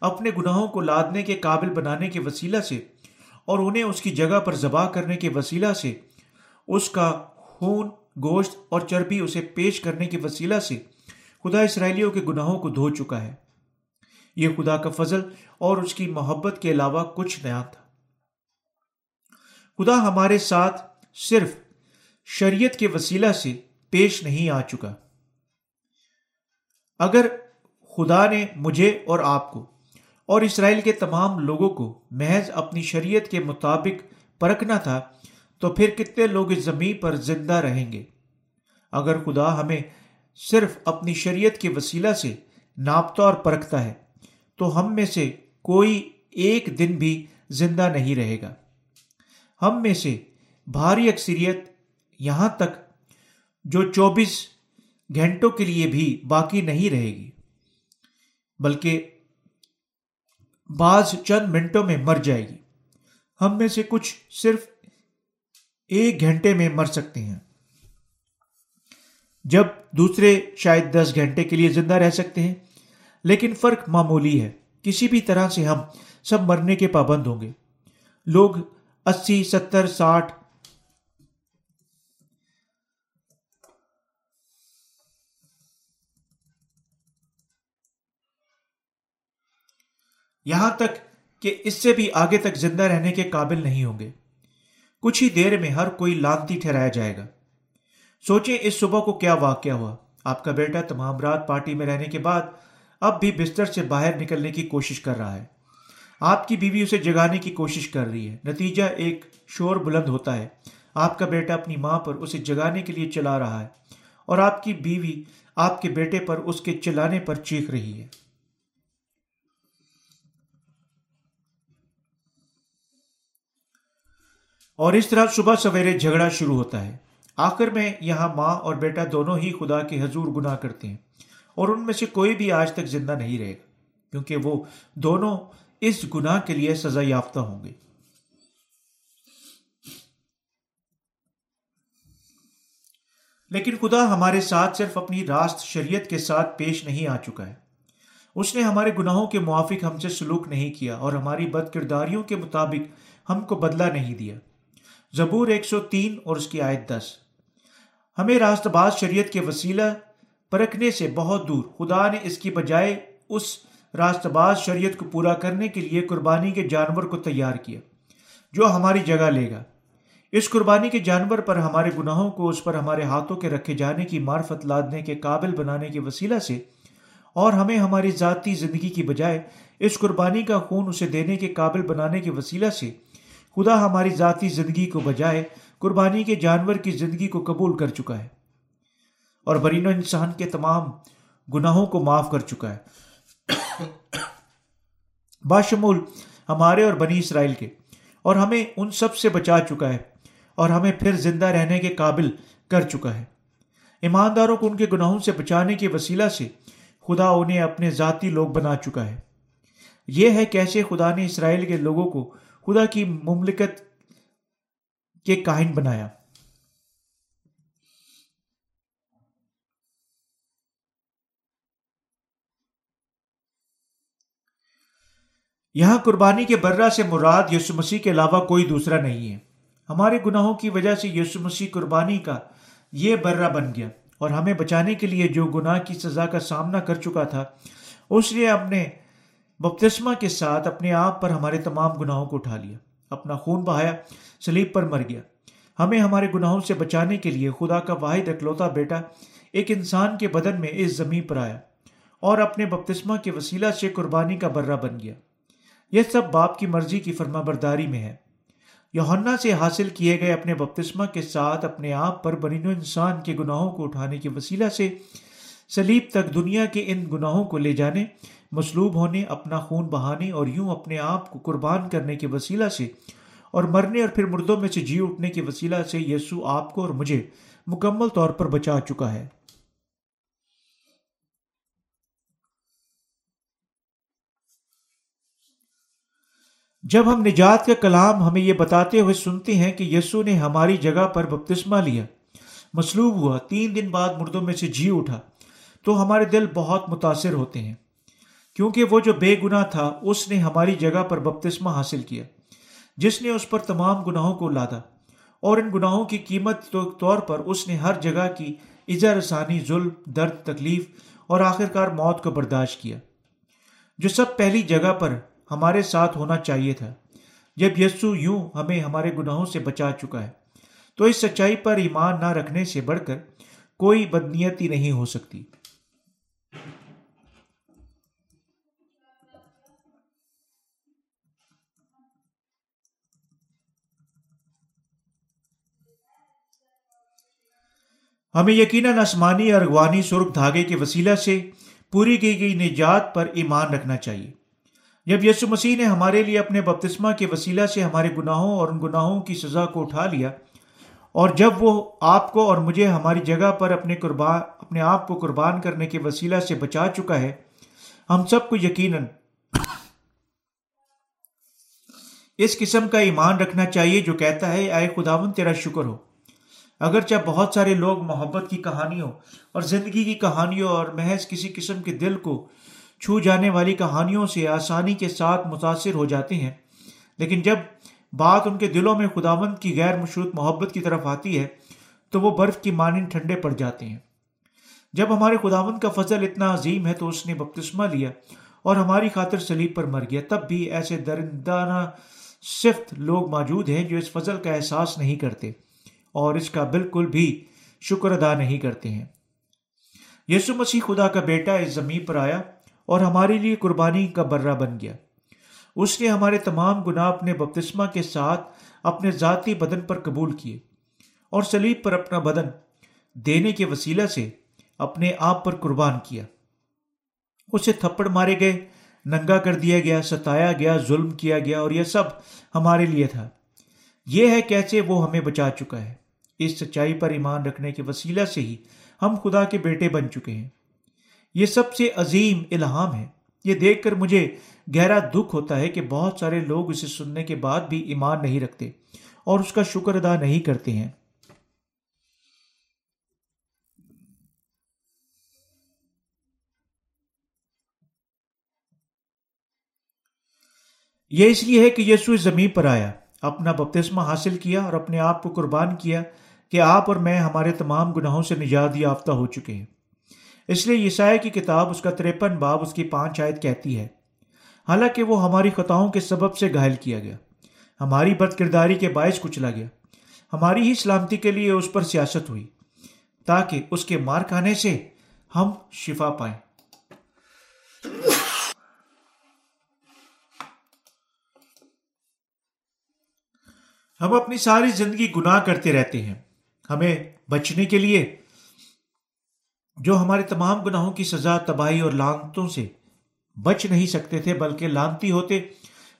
اپنے گناہوں کو لادنے کے قابل بنانے کے وسیلہ سے اور انہیں اس کی جگہ پر ذبح کرنے کے وسیلہ سے، اس کا خون، گوشت اور چربی اسے پیش کرنے کے وسیلہ سے خدا اسرائیلیوں کے گناہوں کو دھو چکا ہے۔ یہ خدا کا فضل اور اس کی محبت کے علاوہ کچھ نیا تھا۔ خدا ہمارے ساتھ صرف شریعت کے وسیلہ سے پیش نہیں آ چکا۔ اگر خدا نے مجھے اور آپ کو اور اسرائیل کے تمام لوگوں کو محض اپنی شریعت کے مطابق پرکھنا تھا، تو پھر کتنے لوگ اس زمین پر زندہ رہیں گے؟ اگر خدا ہمیں صرف اپنی شریعت کے وسیلہ سے ناپتا اور پرکھتا ہے، تو ہم میں سے کوئی ایک دن بھی زندہ نہیں رہے گا۔ ہم میں سے بھاری اکثریت یہاں تک جو چوبیس گھنٹوں کے لیے بھی باقی نہیں رہے گی۔ بلکہ بعض چند منٹوں میں مر جائے گی۔ ہم میں سے کچھ صرف ایک گھنٹے میں مر سکتے ہیں۔ جب دوسرے شاید دس گھنٹے کے لیے زندہ رہ سکتے ہیں، لیکن فرق معمولی ہے۔ کسی بھی طرح سے ہم سب مرنے کے پابند ہوں گے۔ لوگ اسی ستر ساٹھ۔ یہاں تک کہ اس سے بھی آگے تک زندہ رہنے کے قابل نہیں ہوں گے۔ کچھ ہی دیر میں ہر کوئی لانتی ٹھہرایا جائے گا۔ سوچیں اس صبح کو کیا واقعہ ہوا۔ آپ کا بیٹا تمام رات پارٹی میں رہنے کے بعد اب بھی بستر سے باہر نکلنے کی کوشش کر رہا ہے۔ آپ کی بیوی اسے جگانے کی کوشش کر رہی ہے۔ نتیجہ ایک شور بلند ہوتا ہے۔ آپ کا بیٹا اپنی ماں پر اسے جگانے کے لیے چلا رہا ہے اور آپ کی بیوی آپ کے بیٹے پر اس کے چلانے پر چیخ رہی ہے۔ اور اس طرح صبح سویرے جھگڑا شروع ہوتا ہے۔ آخر میں یہاں ماں اور بیٹا دونوں ہی خدا کے حضور گناہ کرتے ہیں اور ان میں سے کوئی بھی آج تک زندہ نہیں رہے گا، کیونکہ وہ دونوں اس گناہ کے لیے سزا یافتہ ہوں گے۔ لیکن خدا ہمارے ساتھ صرف اپنی راست شریعت کے ساتھ پیش نہیں آ چکا ہے۔ اس نے ہمارے گناہوں کے موافق ہم سے سلوک نہیں کیا اور ہماری بد کرداریوں کے مطابق ہم کو بدلہ نہیں دیا۔ زبور ایک سو تین اور اس کی آیت دس۔ ہمیں راست باز شریعت کے وسیلہ پرکھنے سے بہت دور۔ خدا نے اس کی بجائے اس راست باز شریعت کو پورا کرنے کے لیے قربانی کے جانور کو تیار کیا، جو ہماری جگہ لے گا۔ اس قربانی کے جانور پر ہمارے گناہوں کو اس پر ہمارے ہاتھوں کے رکھے جانے کی معرفت لادنے کے قابل بنانے کے وسیلہ سے اور ہمیں ہماری ذاتی زندگی کی بجائے اس قربانی کا خون اسے دینے کے قابل بنانے کے وسیلہ سے خدا ہماری ذاتی زندگی کو بجائے قربانی کے جانور کی زندگی کو قبول کر چکا ہے اور برین انسان کے تمام گناہوں کو معاف کر چکا ہے۔ باشمول ہمارے اور بنی اسرائیل کے، اور ہمیں ان سب سے بچا چکا ہے، اور ہمیں پھر زندہ رہنے کے قابل کر چکا ہے۔ ایمانداروں کو ان کے گناہوں سے بچانے کے وسیلہ سے خدا انہیں اپنے ذاتی لوگ بنا چکا ہے۔ یہ ہے کیسے خدا نے اسرائیل کے لوگوں کو خدا کی مملکت کے کاہن بنایا۔ یہاں قربانی کے برہ سے مراد یسو مسیح کے علاوہ کوئی دوسرا نہیں ہے۔ ہمارے گناہوں کی وجہ سے یسو مسیح قربانی کا یہ برہ بن گیا اور ہمیں بچانے کے لیے جو گناہ کی سزا کا سامنا کر چکا تھا، اس نے اپنے بپتسمہ کے ساتھ اپنے آپ پر ہمارے تمام گناہوں کو اٹھا لیا۔ اپنا خون بہایا سلیب پر مر گیا۔ ہمیں ہمارے گناہوں سے بچانے کے لیے خدا کا واحد اکلوتا بیٹا ایک انسان کے بدن میں اس زمین پر آیا اور اپنے بپتسمہ کے وسیلہ سے قربانی کا برہ بن گیا۔ یہ سب باپ کی مرضی کی فرما برداری میں ہے۔ یوہنا سے حاصل کیے گئے اپنے بپتسمہ کے ساتھ اپنے آپ پر بنین انسان کے گناہوں کو اٹھانے کے وسیلہ سے سلیب تک دنیا کے ان گناہوں کو لے جانے، مصلوب ہونے، اپنا خون بہانے اور یوں اپنے آپ کو قربان کرنے کے وسیلہ سے اور مرنے اور پھر مردوں میں سے جی اٹھنے کے وسیلہ سے یسو آپ کو اور مجھے مکمل طور پر بچا چکا ہے۔ جب ہم نجات کا کلام ہمیں یہ بتاتے ہوئے سنتے ہیں کہ یسو نے ہماری جگہ پر بپتسمہ لیا، مصلوب ہوا، تین دن بعد مردوں میں سے جی اٹھا، تو ہمارے دل بہت متاثر ہوتے ہیں۔ کیونکہ وہ جو بے گناہ تھا، اس نے ہماری جگہ پر بپتسمہ حاصل کیا، جس نے اس پر تمام گناہوں کو لادا۔ اور ان گناہوں کی قیمت طور پر اس نے ہر جگہ کی اجا رسانی، ظلم، درد، تکلیف اور آخرکار موت کو برداشت کیا۔ جو سب پہلی جگہ پر ہمارے ساتھ ہونا چاہیے تھا۔ جب یسو یوں ہمیں ہمارے گناہوں سے بچا چکا ہے، تو اس سچائی پر ایمان نہ رکھنے سے بڑھ کر کوئی بدنیتی نہیں ہو سکتی۔ ہمیں یقیناً آسمانی اور اغوانی سرخ دھاگے کے وسیلہ سے پوری کی گئی نجات پر ایمان رکھنا چاہیے۔ جب یسو مسیح نے ہمارے لیے اپنے بپتسمہ کے وسیلہ سے ہمارے گناہوں اور ان گناہوں کی سزا کو اٹھا لیا، اور جب وہ آپ کو اور مجھے ہماری جگہ پر اپنے قربان اپنے آپ کو قربان کرنے کے وسیلہ سے بچا چکا ہے، ہم سب کو یقیناً اس قسم کا ایمان رکھنا چاہیے جو کہتا ہے آئے خداون، تیرا شکر ہو۔ اگرچہ بہت سارے لوگ محبت کی کہانیوں اور زندگی کی کہانیوں اور محض کسی قسم کے دل کو چھو جانے والی کہانیوں سے آسانی کے ساتھ متاثر ہو جاتے ہیں۔ لیکن جب بات ان کے دلوں میں خداوند کی غیر مشروط محبت کی طرف آتی ہے، تو وہ برف کی مانند ٹھنڈے پڑ جاتے ہیں۔ جب ہمارے خداوند کا فضل اتنا عظیم ہے تو اس نے بپتسمہ لیا اور ہماری خاطر سلیب پر مر گیا۔ تب بھی ایسے درندانہ صفت لوگ موجود ہیں جو اس فضل کا احساس نہیں کرتے اور اس کا بالکل بھی شکر ادا نہیں کرتے ہیں۔ یسو مسیح خدا کا بیٹا اس زمین پر آیا۔ اور ہمارے لیے قربانی کا برہ بن گیا۔ اس نے ہمارے تمام گناہ اپنے بپتسمہ کے ساتھ اپنے ذاتی بدن پر قبول کیے اور سلیب پر اپنا بدن دینے کے وسیلہ سے اپنے آپ پر قربان کیا۔ اسے تھپڑ مارے گئے، ننگا کر دیا گیا، ستایا گیا، ظلم کیا گیا اور یہ سب ہمارے لیے تھا۔ یہ ہے کیسے وہ ہمیں بچا چکا ہے۔ اس سچائی پر ایمان رکھنے کے وسیلہ سے ہی ہم خدا کے بیٹے بن چکے ہیں۔ یہ سب سے عظیم الہام ہے۔ یہ دیکھ کر مجھے گہرا دکھ ہوتا ہے کہ بہت سارے لوگ اسے سننے کے بعد بھی ایمان نہیں رکھتے اور اس کا شکر ادا نہیں کرتے ہیں۔ یہ اس لیے ہے کہ یسو اس زمین پر آیا، اپنا بپتسمہ حاصل کیا اور اپنے آپ کو قربان کیا کہ آپ اور میں ہمارے تمام گناہوں سے نجات یافتہ ہو چکے ہیں۔ اس لیے عیسائی کی کتاب اس کا تریپن باب اس کی پانچ آیت کہتی ہے۔ حالانکہ وہ ہماری خطاؤں کے سبب سے گھائل کیا گیا۔ ہماری بد کرداری کے باعث کچلا گیا۔ ہماری ہی سلامتی کے لیے اس پر سیاست ہوئی۔ تاکہ اس کے مار کھانے سے ہم شفا پائیں۔ ہم اپنی ساری زندگی گناہ کرتے رہتے ہیں۔ ہمیں بچنے کے لیے جو ہمارے تمام گناہوں کی سزا، تباہی اور لانتوں سے بچ نہیں سکتے تھے، بلکہ لانتی ہوتے،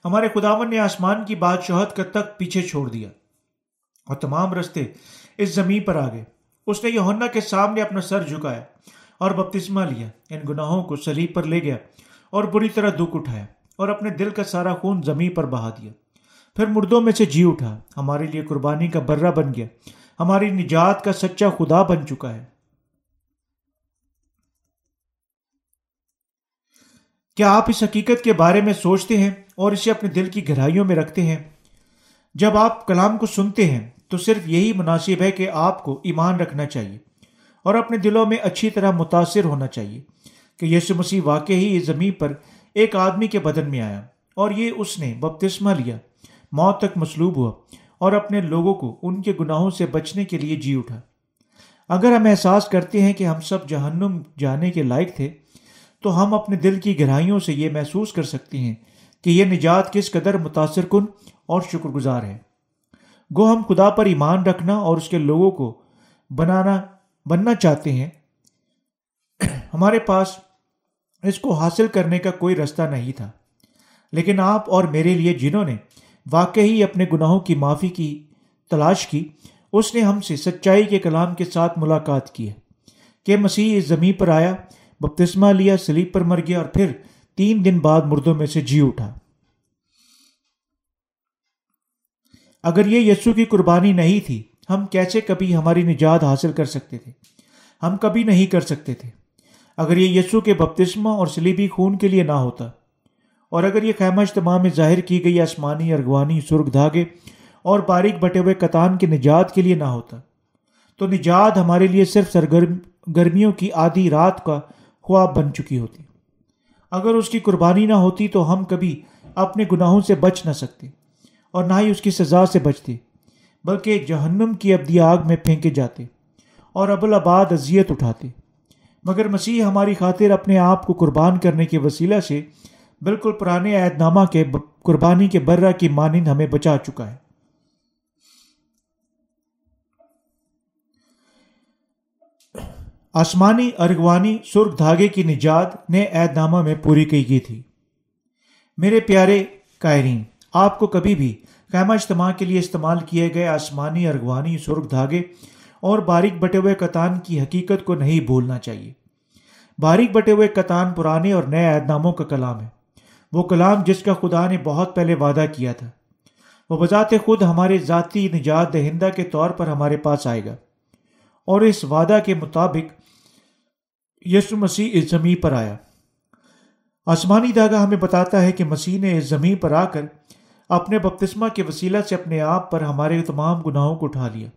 ہمارے خداون نے آسمان کی بادشاہت کا تک پیچھے چھوڑ دیا اور تمام رستے اس زمین پر آ گئے۔ اس نے یونا کے سامنے اپنا سر جھکایا اور بپتسمہ لیا۔ ان گناہوں کو سلیب پر لے گیا اور بری طرح دکھ اٹھایا اور اپنے دل کا سارا خون زمین پر بہا دیا۔ پھر مردوں میں سے جی اٹھا۔ ہمارے لیے قربانی کا برہ بن گیا۔ ہماری نجات کا سچا خدا بن چکا ہے۔ کیا آپ اس حقیقت کے بارے میں سوچتے ہیں اور اسے اپنے دل کی گہرائیوں میں رکھتے ہیں؟ جب آپ کلام کو سنتے ہیں، تو صرف یہی مناسب ہے کہ آپ کو ایمان رکھنا چاہیے اور اپنے دلوں میں اچھی طرح متاثر ہونا چاہیے کہ یسو مسیح واقع ہی اس زمین پر ایک آدمی کے بدن میں آیا اور یہ اس نے بپتسمہ لیا، موت تک مصلوب ہوا اور اپنے لوگوں کو ان کے گناہوں سے بچنے کے لیے جی اٹھا۔ اگر ہم احساس کرتے ہیں کہ ہم سب جہنم جانے کے لائق تھے تو ہم اپنے دل کی گہرائیوں سے یہ محسوس کر سکتے ہیں کہ یہ نجات کس قدر متاثر کن اور شکر گزار ہے۔ گو، ہم خدا پر ایمان رکھنا اور اس کے لوگوں کو بنانا، بننا چاہتے ہیں۔ ہمارے پاس اس کو حاصل کرنے کا کوئی رستہ نہیں تھا۔ لیکن آپ اور میرے لیے جنہوں نے واقعی اپنے گناہوں کی معافی کی، تلاش کی، اس نے ہم سے سچائی کے کلام کے ساتھ ملاقات کی ہے کہ مسیح اس زمین پر آیا بپتسمہ لیا سلیپ پر مر گیا اور پھر تین دن بعد مردوں میں سے جی اٹھا۔ اگر یہ یسو کی قربانی نہیں تھی، ہم کیسے کبھی ہماری نجات حاصل کر سکتے تھے؟ ہم کبھی نہیں کر سکتے تھے۔ اگر یہ یسو کے بپتسمہ اور سلیبی خون کے لیے نہ ہوتا، اور اگر یہ خیمہ اجتماع میں ظاہر کی گئی آسمانی ارغوانی سرخ دھاگے اور باریک بٹے ہوئے کتان کے نجات کے لیے نہ ہوتا، تو نجات ہمارے لیے صرف سرگرم، گرمیوں کی آدھی رات کا خواب بن چکی ہوتی۔ اگر اس کی قربانی نہ ہوتی تو ہم کبھی اپنے گناہوں سے بچ نہ سکتے اور نہ ہی اس کی سزا سے بچتے، بلکہ جہنم کی ابدی آگ میں پھینکے جاتے اور ابوالآباد اذیت اٹھاتے۔ مگر مسیح ہماری خاطر اپنے آپ کو قربان کرنے کے وسیلہ سے بالکل پرانے عہد نامہ کے قربانی کے برہ کی مانند ہمیں بچا چکا ہے۔ آسمانی ارغوانی سرخ دھاگے کی نجات نے عہد نامہ میں پوری کی گئی تھی۔ میرے پیارے قائرین، آپ کو کبھی بھی خیمہ اجتماع کے لیے استعمال کیے گئے آسمانی ارغوانی سرخ دھاگے اور باریک بٹے ہوئے کتان کی حقیقت کو نہیں بھولنا چاہیے۔ باریک بٹے ہوئے کتان پرانے اور نئے عہد ناموں کا کلام ہے۔ وہ کلام جس کا خدا نے بہت پہلے وعدہ کیا تھا۔ وہ بذات خود ہمارے ذاتی نجات دہندہ کے طور پر ہمارے پاس آئے گا۔ اور اس وعدہ کے مطابق یسو مسیح اس زمین پر آیا۔ آسمانی دھاگا ہمیں بتاتا ہے کہ مسیح نے اس زمین پر آ کر اپنے بپتسمہ کے وسیلہ سے اپنے آپ پر ہمارے تمام گناہوں کو اٹھا لیا۔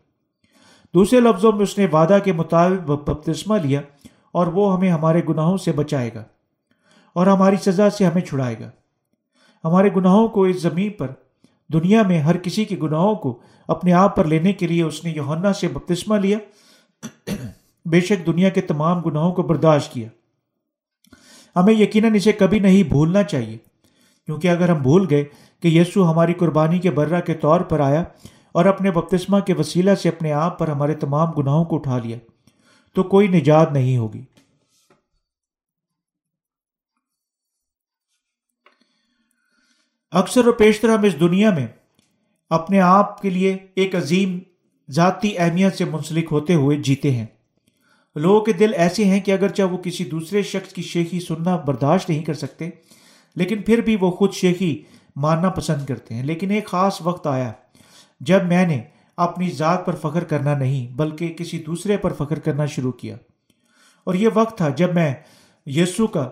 دوسرے لفظوں میں اس نے وعدہ کے مطابق بپتسمہ لیا اور وہ ہمیں ہمارے گناہوں سے بچائے گا اور ہماری سزا سے ہمیں چھڑائے گا۔ ہمارے گناہوں کو اس زمین پر، دنیا میں ہر کسی کے گناہوں کو اپنے آپ پر لینے کے لیے اس نے یوہنا سے بپتسمہ لیا۔ بے شک دنیا کے تمام گناہوں کو برداشت کیا۔ ہمیں یقیناً اسے کبھی نہیں بھولنا چاہیے، کیونکہ اگر ہم بھول گئے کہ یسو ہماری قربانی کے برہ کے طور پر آیا اور اپنے بپتسمہ کے وسیلہ سے اپنے آپ پر ہمارے تمام گناہوں کو اٹھا لیا، تو کوئی نجات نہیں ہوگی۔ اکثر و پیشتر ہم اس دنیا میں اپنے آپ کے لیے ایک عظیم ذاتی اہمیت سے منسلک ہوتے ہوئے جیتے ہیں۔ لوگوں کے دل ایسے ہیں کہ اگرچہ وہ کسی دوسرے شخص کی شیخی سننا برداشت نہیں کر سکتے، لیکن پھر بھی وہ خود شیخی ماننا پسند کرتے ہیں۔ لیکن ایک خاص وقت آیا جب میں نے اپنی ذات پر فخر کرنا نہیں، بلکہ کسی دوسرے پر فخر کرنا شروع کیا۔ اور یہ وقت تھا جب میں یسو کا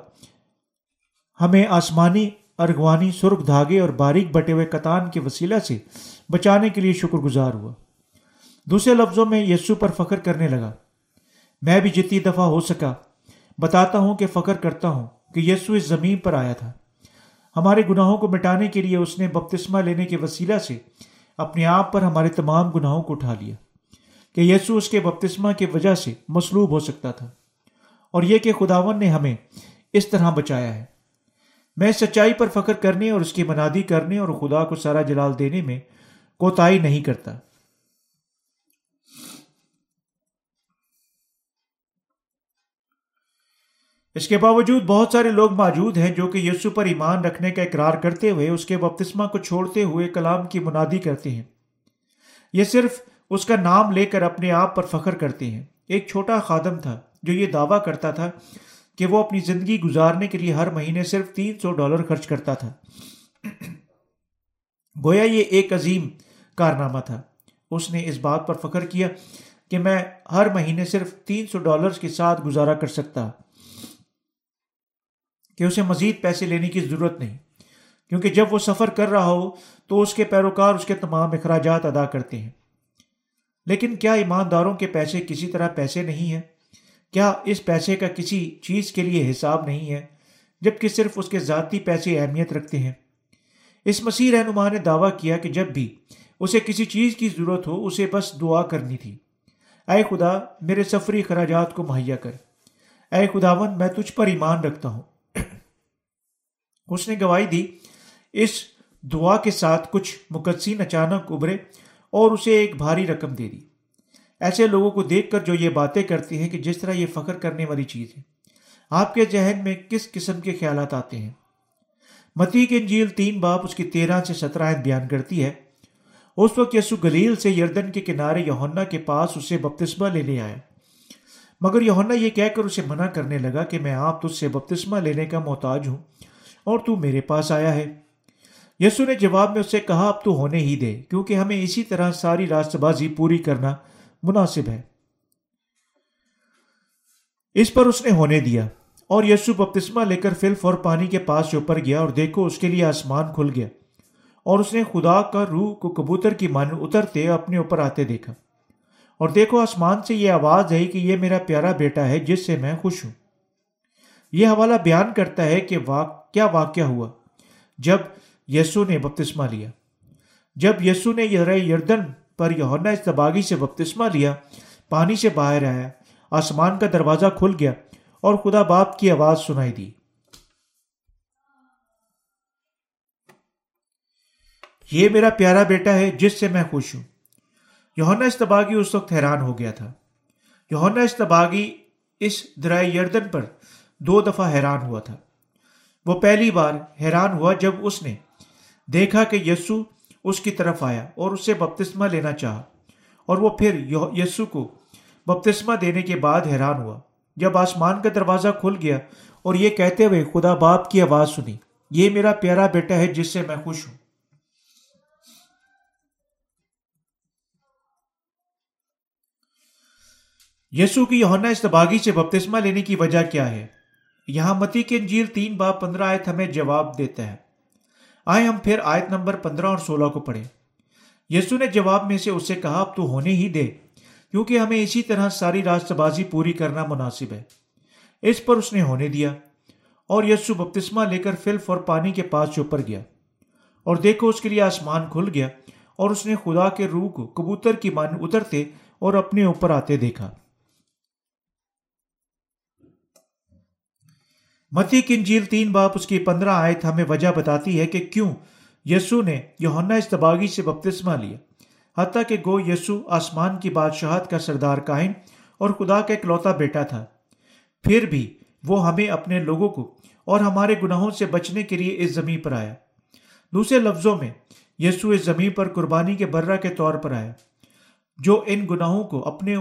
ہمیں آسمانی، ارغوانی، سرخ دھاگے اور باریک بٹے ہوئے کتان کے وسیلہ سے بچانے کے لیے شکر گزار ہوا۔ دوسرے لفظوں میں یسو پر فخر کرنے لگا۔ میں بھی جتنی دفعہ ہو سکا، بتاتا ہوں کہ فخر کرتا ہوں کہ یسو اس زمین پر آیا تھا۔ ہمارے گناہوں کو مٹانے کے لیے اس نے بپتسمہ لینے کے وسیلہ سے اپنے آپ پر ہمارے تمام گناہوں کو اٹھا لیا کہ یسو اس کے بپتسمہ کی وجہ سے مصلوب ہو سکتا تھا۔ اور یہ کہ خداون نے ہمیں اس طرح بچایا ہے۔ میں سچائی پر فخر کرنے اور اس کی منادی کرنے اور خدا کو سارا جلال دینے میں کوتاہی نہیں کرتا۔ اس کے باوجود بہت سارے لوگ موجود ہیں جو کہ یسو پر ایمان رکھنے کا اقرار کرتے ہوئے اس کے بپتسمہ کو چھوڑتے ہوئے کلام کی منادی کرتے ہیں۔ یہ صرف اس کا نام لے کر اپنے آپ پر فخر کرتے ہیں۔ ایک چھوٹا خادم تھا جو یہ دعویٰ کرتا تھا کہ وہ اپنی زندگی گزارنے کے لیے ہر مہینے صرف تین سو ڈالر خرچ کرتا تھا۔ گویا یہ ایک عظیم کارنامہ تھا۔ اس نے اس بات پر فخر کیا کہ میں ہر مہینے صرف تین سو ڈالرز کے ساتھ گزارا کر سکتا۔ کہ اسے مزید پیسے لینے کی ضرورت نہیں، کیونکہ جب وہ سفر کر رہا ہو تو اس کے پیروکار اس کے تمام اخراجات ادا کرتے ہیں۔ لیکن کیا ایمانداروں کے پیسے کسی طرح پیسے نہیں ہیں؟ کیا اس پیسے کا کسی چیز کے لیے حساب نہیں ہے، جبکہ صرف اس کے ذاتی پیسے اہمیت رکھتے ہیں؟ اس مسیح رہنما نے دعویٰ کیا کہ جب بھی اسے کسی چیز کی ضرورت ہو، اسے بس دعا کرنی تھی۔ اے خدا، میرے سفری خراجات کو مہیا کر۔ اے خداون میں تجھ پر ایمان رکھتا ہوں۔ اس نے گواہی دی، اس دعا کے ساتھ کچھ مقدسین اچانک ابھرے اور اسے ایک بھاری رقم دے دی۔ ایسے لوگوں کو دیکھ کر جو یہ باتیں کرتے ہیں کہ جس طرح یہ فخر کرنے والی چیز ہے، آپ کے ذہن میں کس قسم کے خیالات آتے ہیں؟ متی کی انجیل تین باپ اس کی تیرہ سے سترہ بیان کرتی ہے، اس وقت یسو گلیل سے یردن کے کنارے یونا کے پاس اسے بپتسمہ لینے آیا۔ مگر یونا یہ کہہ کر اسے منع کرنے لگا کہ میں آپ تجھ سے بپتسمہ لینے کا محتاج ہوں۔ اور تو میرے پاس آیا ہے۔ یسو نے جواب میں اسے کہا، اب تو ہونے ہی دے، کیونکہ ہمیں اسی طرح ساری راست بازی پوری کرنا مناسب ہے۔ اس پر اس نے ہونے دیا اور یسو بپتسمہ لے کر فلف اور پانی کے پاس سے اوپر گیا اور دیکھو، اس کے لیے آسمان کھل گیا۔ اور اس نے خدا کا روح کو کبوتر کی مان اترتے اپنے اوپر آتے دیکھا۔ اور دیکھو، آسمان سے یہ آواز ہے کہ یہ میرا پیارا بیٹا ہے، جس سے میں خوش ہوں۔ یہ حوالہ بیان کرتا ہے کہ واق کیا واقعہ ہوا؟ جب یسو نے بپتسمہ لیا۔ جب یسو نے یردن پر یونا استباغی سے بپتسمہ لیا، پانی سے باہر آیا، آسمان کا دروازہ کھل گیا اور خدا باپ کی آواز سنائی دی۔ یہ میرا پیارا بیٹا ہے جس سے میں خوش ہوں۔ یونا استباغی اس وقت حیران ہو گیا تھا۔ یونا استباغی اس درائے یردن پر دو دفعہ حیران ہوا تھا۔ وہ پہلی بار حیران ہوا جب اس نے دیکھا کہ یسو اس کی طرف آیا اور اسے بپتسمہ لینا چاہا۔ اور وہ پھر یسو کو بپتسمہ دینے کے بعد حیران ہوا۔ جب آسمان کا دروازہ کھل گیا اور یہ کہتے ہوئے خدا باپ کی آواز سنی، یہ میرا پیارا بیٹا ہے جس سے میں خوش ہوں۔ یسو کی یونا استباغی سے بپتسمہ لینے کی وجہ کیا ہے؟ یہاں متی کے انجیل تین با پندرہ آیت ہمیں جواب دیتا ہے آئے ہم پھر آیت نمبر پندرہ اور سولہ کو پڑھیں۔ یسو نے جواب میں سے اسے کہا، اب تو ہونے ہی دے، کیونکہ ہمیں اسی طرح ساری راست بازی پوری کرنا مناسب ہے۔ اس پر اس نے ہونے دیا اور یسو بپتسمہ لے کر فلف اور پانی کے پاس سے اوپر گیا۔ اور دیکھو، اس کے لیے آسمان کھل گیا اور اس نے خدا کے روح کو کبوتر کی مان اترتے اور اپنے اوپر آتے دیکھا۔ متی کی انجیل تین باپ اس کی پندرہ آیت ہمیں وجہ بتاتی ہے کہ کیوں یسو نے یونا استباغی سے بپتسمہ لیا، حتیٰ کہ گو یسو آسمان کی بادشاہت کا سردار کائن اور خدا کا اکلوتا بیٹا تھا۔ پھر بھی وہ ہمیں اپنے لوگوں کو اور ہمارے گناہوں سے بچنے کے لیے اس زمین پر آیا۔ دوسرے لفظوں میں، یسو اس زمین پر قربانی کے برہ کے طور پر آیا، جو ان گناہوں کو اپنے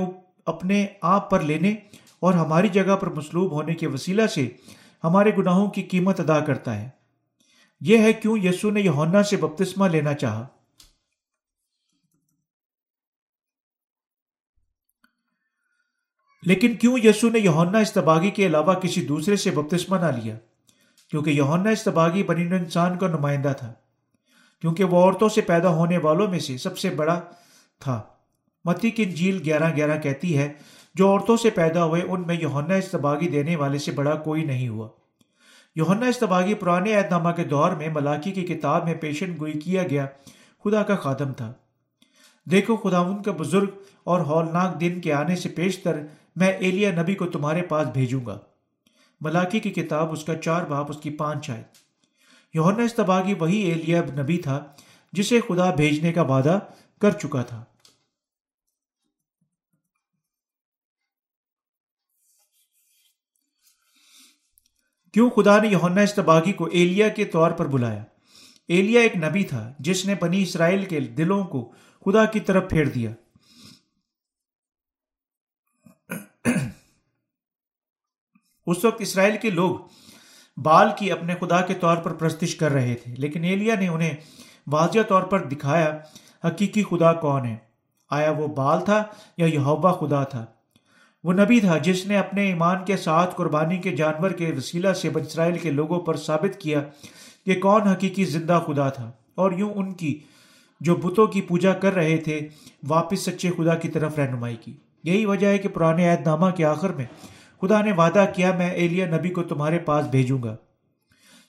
اپنے آپ پر لینے اور ہماری جگہ پر مصلوب ہونے کے وسیلہ سے ہمارے گناہوں کی قیمت ادا کرتا ہے۔ یہ ہے کیوں یسو نے یونا سے بپتسمہ لینا چاہا۔ لیکن کیوں یسو نے یونا استباغی کے علاوہ کسی دوسرے سے بپتسمہ نہ لیا؟ کیونکہ یونا استباغی بنی انسان کا نمائندہ تھا، کیونکہ وہ عورتوں سے پیدا ہونے والوں میں سے سب سے بڑا تھا۔ متی کی انجیل گیارہ گیارہ کہتی ہے جو عورتوں سے پیدا ہوئے، ان میں یونا استباغی دینے والے سے بڑا کوئی نہیں ہوا۔ یونا استباغی پرانے عہد نامہ کے دور میں ملاقی کی کتاب میں پیشن گوئی کیا گیا، خدا کا خادم تھا۔ دیکھو خدا ان کا بزرگ اور ہولناک دن کے آنے سے پیشتر میں ایلیا نبی کو تمہارے پاس بھیجوں گا۔ ملاقی کی کتاب، اس کا چار باپ، اس کی پانچ آئے یونا استباغی وہی ایلیا نبی تھا جسے خدا بھیجنے کا وعدہ کر چکا تھا۔ کیوں خدا نے یونا استباغی کو ایلیا کے طور پر بلایا؟ ایلیا ایک نبی تھا جس نے بنی اسرائیل کے دلوں کو خدا کی طرف پھیر دیا۔ اس وقت اسرائیل کے لوگ بال کی اپنے خدا کے طور پر پرستش کر رہے تھے، لیکن ایلیا نے انہیں واضح طور پر دکھایا حقیقی خدا کون ہے؟ آیا وہ بال تھا یا یہوبا خدا تھا؟ وہ نبی تھا جس نے اپنے ایمان کے ساتھ قربانی کے جانور کے وسیلہ سے بن اسرائیل کے لوگوں پر ثابت کیا کہ کون حقیقی زندہ خدا تھا اور یوں ان کی جو بتوں کی پوجا کر رہے تھے واپس سچے خدا کی طرف رہنمائی کی۔ یہی وجہ ہے کہ پرانے عہد نامہ کے آخر میں خدا نے وعدہ کیا، میں ایلیا نبی کو تمہارے پاس بھیجوں گا۔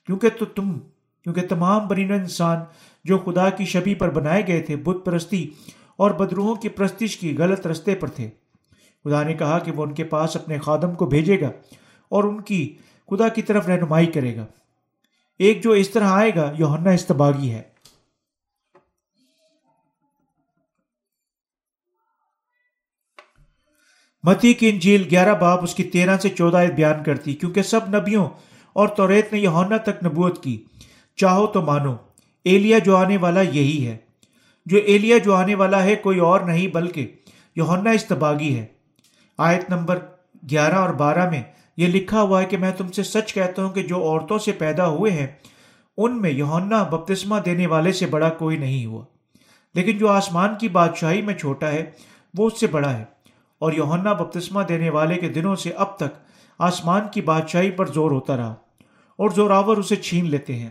کیونکہ تو تم، کیونکہ تمام برین انسان جو خدا کی شبی پر بنائے گئے تھے، بت پرستی اور بدروہوں کی پرستش کی غلط رستے پر تھے۔ خدا نے کہا کہ وہ ان کے پاس اپنے خادم کو بھیجے گا اور ان کی خدا کی طرف رہنمائی کرے گا۔ ایک جو اس طرح آئے گا یوہنا استباغی ہے۔ متی کی انجیل گیارہ باپ اس کی تیرہ سے چودہ بیان کرتی، کیونکہ سب نبیوں اور توریت نے یونا تک نبوت کی۔ چاہو تو مانو، ایلیا جو آنے والا یہی ہے۔ جو ایلیا جو آنے والا ہے، کوئی اور نہیں، بلکہ یونا استباغی ہے۔ آیت نمبر گیارہ اور بارہ میں یہ لکھا ہوا ہے کہ میں تم سے سچ کہتا ہوں کہ جو عورتوں سے پیدا ہوئے ہیں، ان میں یونا بپتسمہ دینے والے سے بڑا کوئی نہیں ہوا۔ لیکن جو آسمان کی بادشاہی میں چھوٹا ہے، وہ اس سے بڑا ہے۔ اور یونا بپتسمہ دینے والے کے دنوں سے اب تک آسمان کی بادشاہی پر زور ہوتا رہا اور زوراور اسے چھین لیتے ہیں۔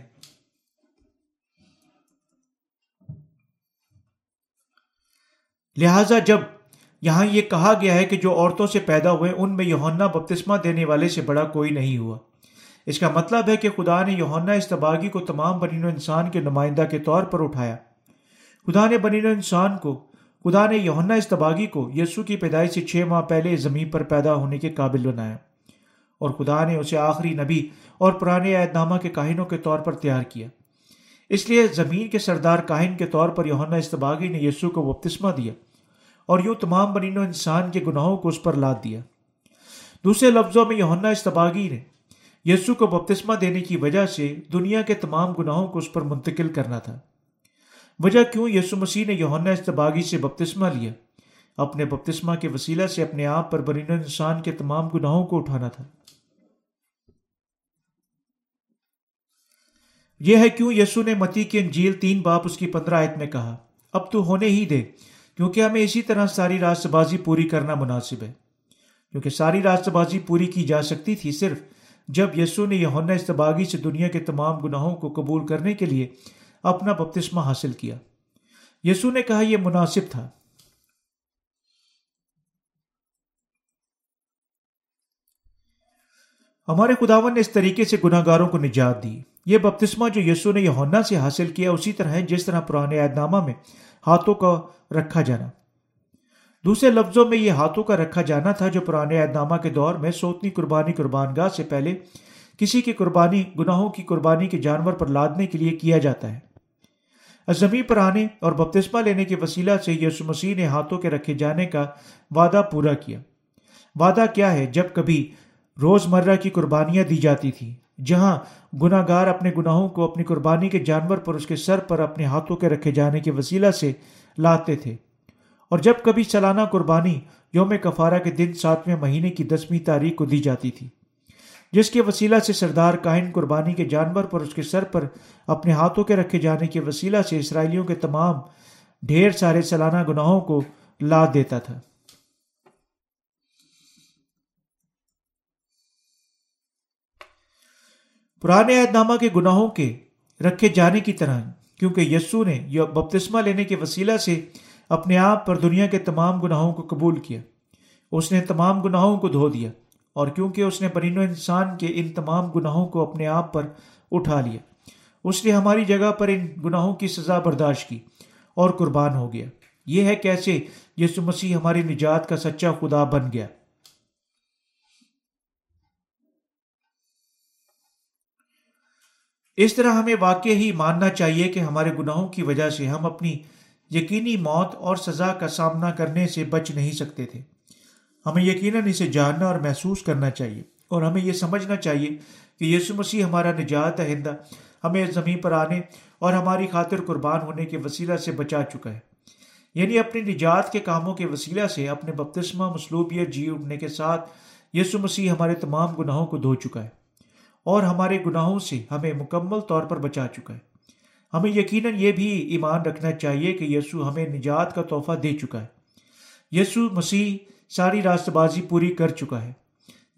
لہذا جب یہاں یہ کہا گیا ہے کہ جو عورتوں سے پیدا ہوئے ان میں یونا بپتسمہ دینے والے سے بڑا کوئی نہیں ہوا۔ اس کا مطلب ہے کہ خدا نے یونا استباغی کو تمام بنین و انسان کے نمائندہ کے طور پر اٹھایا۔ خدا نے بنین و انسان کو، خدا نے یونا استباغی کو یسو کی پیدائش سے چھ ماہ پہلے زمین پر پیدا ہونے کے قابل بنایا۔ اور خدا نے اسے آخری نبی اور پرانے عہد نامہ کے کاہنوں کے طور پر تیار کیا۔ اس لیے زمین کے سردار کاہن کے طور پر یونا استباغی نے یسو کو بپتسمہ دیا۔ اور یوں تمام بنین و انسان کے گناہوں کو اس پر لاد دیا۔ دوسرے لفظوں میں یونا استباغی نے یسو کو بپتسمہ دینے کی وجہ سے دنیا کے تمام گناہوں کو اس پر منتقل کرنا تھا۔ وجہ کیوں یسو مسیح نے یونا استباغی سے بپتسمہ لیا؟ اپنے بپتسمہ کے وسیلہ سے اپنے آپ پر بنین و انسان کے تمام گناہوں کو اٹھانا تھا۔ یہ ہے کیوں یسو نے متی کی انجیل تین باپ اس کی پندرہ آیت میں کہا، اب تو ہونے ہی دے کیونکہ ہمیں اسی طرح ساری راست بازی پوری کرنا مناسب ہے۔ کیونکہ ساری راست بازی پوری کی جا سکتی تھی صرف جب یسو نے یونا استباغی سے دنیا کے تمام گناہوں کو قبول کرنے کے لیے اپنا بپتسمہ حاصل کیا۔ یسو نے کہا یہ مناسب تھا۔ ہمارے خداون نے اس طریقے سے گناہ گاروں کو نجات دی۔ یہ بپتسمہ جو یسو نے یونا سے حاصل کیا اسی طرح ہے جس طرح پرانے عہد نامہ میں ہاتھوں کا رکھا جانا۔ دوسرے لفظوں میں یہ ہاتھوں کا رکھا جانا تھا جو پرانے عہد نامہ کے دور میں سوتنی قربانی قربان گاہ سے پہلے کسی کی قربانی، گناہوں کی قربانی کے جانور پر لادنے کے لیے کیا جاتا ہے۔ زمین پر آنے اور بپتسمہ لینے کے وسیلہ سے یسو مسیح نے ہاتھوں کے رکھے جانے کا وعدہ پورا کیا۔ وعدہ کیا ہے؟ جب کبھی روز مرہ کی قربانیاں دی جاتی تھیں۔ جہاں گناہ گار اپنے گناہوں کو اپنی قربانی کے جانور پر اس کے سر پر اپنے ہاتھوں کے رکھے جانے کے وسیلہ سے لاتے تھے۔ اور جب کبھی سالانہ قربانی یوم کفارہ کے دن ساتویں مہینے کی دسویں تاریخ کو دی جاتی تھی، جس کے وسیلہ سے سردار کائن قربانی کے جانور پر اس کے سر پر اپنے ہاتھوں کے رکھے جانے کے وسیلہ سے اسرائیلیوں کے تمام ڈھیر سارے سالانہ گناہوں کو لا دیتا تھا۔ پرانے عہد نامہ کے گناہوں کے رکھے جانے کی طرح کیونکہ یسو نے بپتسمہ لینے کے وسیلہ سے اپنے آپ پر دنیا کے تمام گناہوں کو قبول کیا۔ اس نے تمام گناہوں کو دھو دیا، اور کیونکہ اس نے برین و انسان کے ان تمام گناہوں کو اپنے آپ پر اٹھا لیا، اس نے ہماری جگہ پر ان گناہوں کی سزا برداشت کی اور قربان ہو گیا۔ یہ ہے کیسے یسو مسیح ہماری نجات کا سچا خدا بن گیا۔ اس طرح ہمیں واقع ہی ماننا چاہیے کہ ہمارے گناہوں کی وجہ سے ہم اپنی یقینی موت اور سزا کا سامنا کرنے سے بچ نہیں سکتے تھے۔ ہمیں یقیناً اسے جاننا اور محسوس کرنا چاہیے اور ہمیں یہ سمجھنا چاہیے کہ یسو مسیح ہمارا نجات دہندہ ہمیں زمین پر آنے اور ہماری خاطر قربان ہونے کے وسیلہ سے بچا چکا ہے۔ یعنی اپنی نجات کے کاموں کے وسیلہ سے اپنے بپتسمہ مصلوبیت جی اٹھنے کے ساتھ یسو مسیح ہمارے تمام گناہوں کو دھو چکا ہے۔ اور ہمارے گناہوں سے ہمیں مکمل طور پر بچا چکا ہے۔ ہمیں یقیناً یہ بھی ایمان رکھنا چاہیے کہ یسو ہمیں نجات کا تحفہ دے چکا ہے۔ یسو مسیح ساری راست بازی پوری کر چکا ہے۔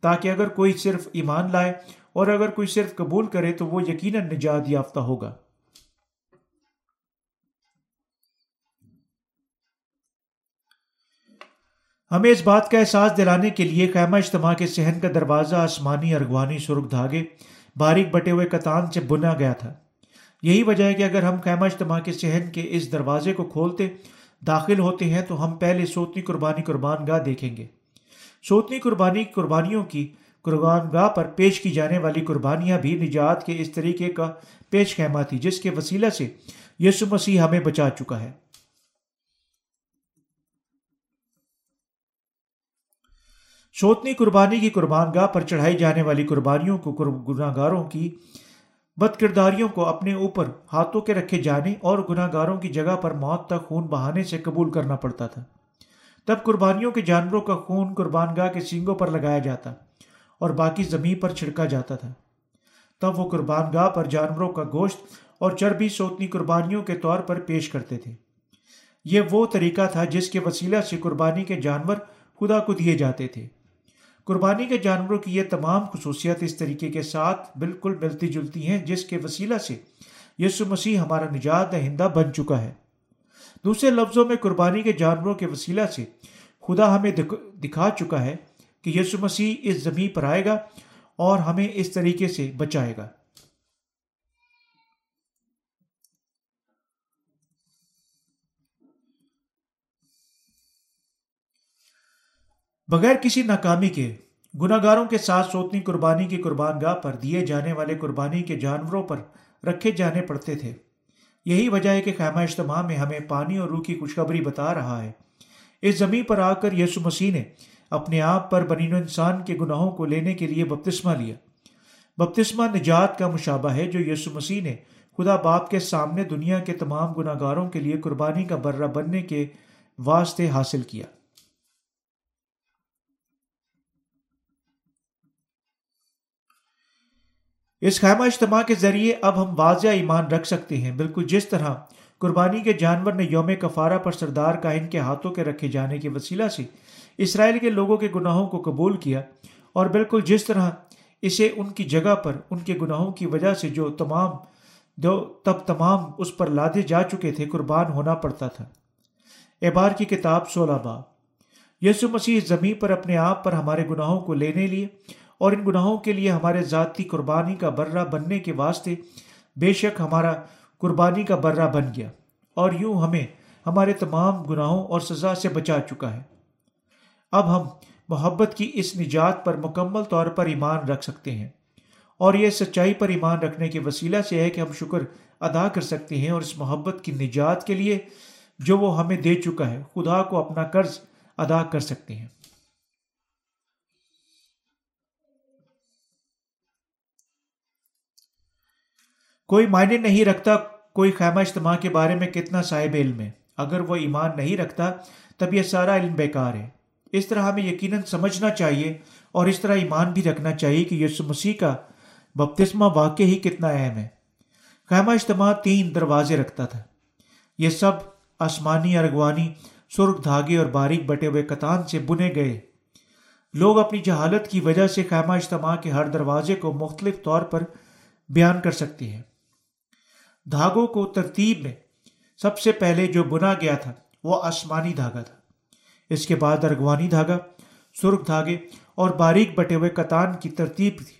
تاکہ اگر کوئی صرف ایمان لائے اور اگر کوئی صرف قبول کرے تو وہ یقیناً نجات یافتہ ہوگا۔ ہمیں اس بات کا احساس دلانے کے لیے خیمہ اجتماع کے صحن کا دروازہ آسمانی ارغوانی سرخ دھاگے، باریک بٹے ہوئے کتان سے بنا گیا تھا۔ یہی وجہ ہے کہ اگر ہم خیمہ اجتماع کے صحن کے اس دروازے کو کھولتے، داخل ہوتے ہیں تو ہم پہلے سوتنی قربانی قربان گاہ دیکھیں گے۔ سوتنی قربانی قربانیوں کی قربان گاہ پر پیش کی جانے والی قربانیاں بھی نجات کے اس طریقے کا پیش خیمہ تھی، جس کے وسیلہ سے یسو مسیح ہمیں بچا چکا ہے۔ سوتنی قربانی کی قربان گاہ پر چڑھائی جانے والی قربانیوں کو گناہ گاروں کی بد کرداریوں کو اپنے اوپر ہاتھوں کے رکھے جانے اور گناہ گاروں کی جگہ پر موت تک خون بہانے سے قبول کرنا پڑتا تھا۔ تب قربانیوں کے جانوروں کا خون قربان گاہ کے سینگوں پر لگایا جاتا اور باقی زمین پر چھڑکا جاتا تھا۔ تب وہ قربان گاہ پر جانوروں کا گوشت اور چربی سوتنی قربانیوں کے طور پر پیش کرتے تھے۔ یہ وہ طریقہ تھا جس کے وسیلہ سے قربانی کے جانور خدا کو دیے جاتے تھے۔ قربانی کے جانوروں کی یہ تمام خصوصیت اس طریقے کے ساتھ بالکل ملتی جلتی ہیں، جس کے وسیلہ سے یسو مسیح ہمارا نجات دہندہ بن چکا ہے۔ دوسرے لفظوں میں قربانی کے جانوروں کے وسیلہ سے خدا ہمیں دکھا چکا ہے کہ یسو مسیح اس زمین پر آئے گا اور ہمیں اس طریقے سے بچائے گا۔ بغیر کسی ناکامی کے گناہ گاروں کے ساتھ سوتنی قربانی کی قربان گاہ پر دیے جانے والے قربانی کے جانوروں پر رکھے جانے پڑتے تھے۔ یہی وجہ ہے کہ خیمہ اجتماع میں ہمیں پانی اور روح کی خوشخبری بتا رہا ہے۔ اس زمین پر آ کر یسو مسیح نے اپنے آپ پر بنین و انسان کے گناہوں کو لینے کے لیے بپتسمہ لیا۔ بپتسمہ نجات کا مشابہ ہے جو یسو مسیح نے خدا باپ کے سامنے دنیا کے تمام گناہ گاروں کے لیے قربانی کا برہ بننے کے واسطے حاصل کیا۔ اس خیمہ اجتماع کے ذریعے اب ہم واضح ایمان رکھ سکتے ہیں۔ بالکل جس طرح قربانی کے جانور نے یوم کفارہ پر سردار کائن کے ہاتھوں کے رکھے جانے کے وسیلہ سے اسرائیل کے لوگوں کے گناہوں کو قبول کیا اور بالکل جس طرح اسے ان کی جگہ پر، ان کے گناہوں کی وجہ سے جو تمام دو تب تمام اس پر لادے جا چکے تھے، قربان ہونا پڑتا تھا۔ اعبار کی کتاب سولہ با یسو مسیح زمین پر اپنے آپ پر ہمارے گناہوں کو لینے لیے اور ان گناہوں کے لیے ہمارے ذاتی قربانی کا برہ بننے کے واسطے بے شک ہمارا قربانی کا برہ بن گیا۔ اور یوں ہمیں ہمارے تمام گناہوں اور سزا سے بچا چکا ہے۔ اب ہم محبت کی اس نجات پر مکمل طور پر ایمان رکھ سکتے ہیں۔ اور یہ سچائی پر ایمان رکھنے کے وسیلہ سے ہے کہ ہم شکر ادا کر سکتے ہیں اور اس محبت کی نجات کے لیے جو وہ ہمیں دے چکا ہے، خدا کو اپنا قرض ادا کر سکتے ہیں۔ کوئی معنی نہیں رکھتا کوئی خیمہ اجتماع کے بارے میں کتنا صاحب علم ہے۔ اگر وہ ایمان نہیں رکھتا تب یہ سارا علم بیکار ہے۔ اس طرح ہمیں یقیناً سمجھنا چاہیے اور اس طرح ایمان بھی رکھنا چاہیے کہ یسو مسیح کا بپتسمہ واقع ہی کتنا اہم ہے۔ خیمہ اجتماع تین دروازے رکھتا تھا۔ یہ سب آسمانی ارغوانی سرخ دھاگے اور باریک بٹے ہوئے کتان سے بنے گئے۔ لوگ اپنی جہالت کی وجہ سے خیمہ اجتماع کے ہر دروازے کو مختلف طور پر بیان کر سکتے ہیں۔ دھاگوں کو ترتیب میں سب سے پہلے جو بنا گیا تھا، وہ آسمانی دھاگا تھا۔ اس کے بعد ارغوانی دھاگا، سرخ دھاگے اور باریک بٹے ہوئے کتان کی ترتیب تھی۔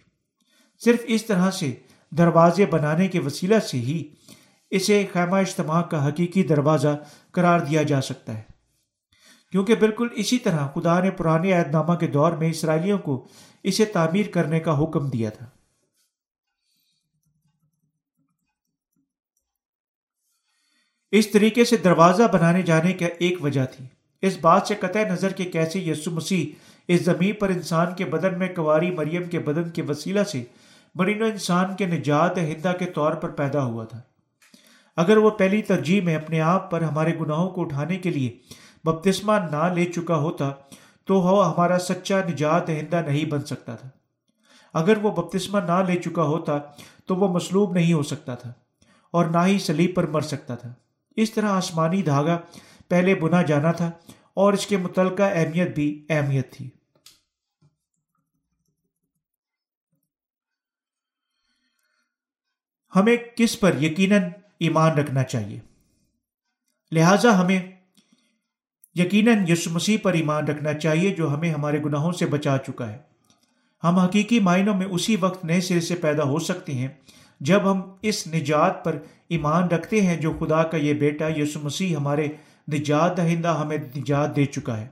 صرف اس طرح سے دروازے بنانے کے وسیلہ سے ہی اسے خیمہ اجتماع کا حقیقی دروازہ قرار دیا جا سکتا ہے۔ کیونکہ بالکل اسی طرح خدا نے پرانے عہد نامہ کے دور میں اسرائیلیوں کو اسے تعمیر کرنے کا حکم دیا تھا۔ اس طریقے سے دروازہ بنانے جانے کا ایک وجہ تھی۔ اس بات سے قطع نظر کہ کیسے یسو مسیح اس زمین پر انسان کے بدن میں کواری مریم کے بدن کے وسیلہ سے مرین و انسان کے نجات ہندہ کے طور پر پیدا ہوا تھا۔ اگر وہ پہلی ترجیح میں اپنے آپ پر ہمارے گناہوں کو اٹھانے کے لیے بپتسمہ نہ لے چکا ہوتا تو وہ ہمارا سچا نجات دہندہ نہیں بن سکتا تھا۔ اگر وہ بپتسمہ نہ لے چکا ہوتا تو وہ مصلوب نہیں ہو سکتا تھا اور نہ ہی سلیب پر مر سکتا تھا۔ اس طرح آسمانی دھاگا پہلے بنا جانا تھا اور اس کے متعلقہ اہمیت بھی اہمیت تھی۔ ہمیں کس پر یقیناً ایمان رکھنا چاہیے؟ لہذا ہمیں یقیناً یسو مسیح پر ایمان رکھنا چاہیے جو ہمیں ہمارے گناہوں سے بچا چکا ہے۔ ہم حقیقی معنوں میں اسی وقت نئے سرے سے پیدا ہو سکتے ہیں جب ہم اس نجات پر ایمان رکھتے ہیں جو خدا کا یہ بیٹا یسو مسیح ہمارے نجات دہندہ ہمیں نجات دے چکا ہے۔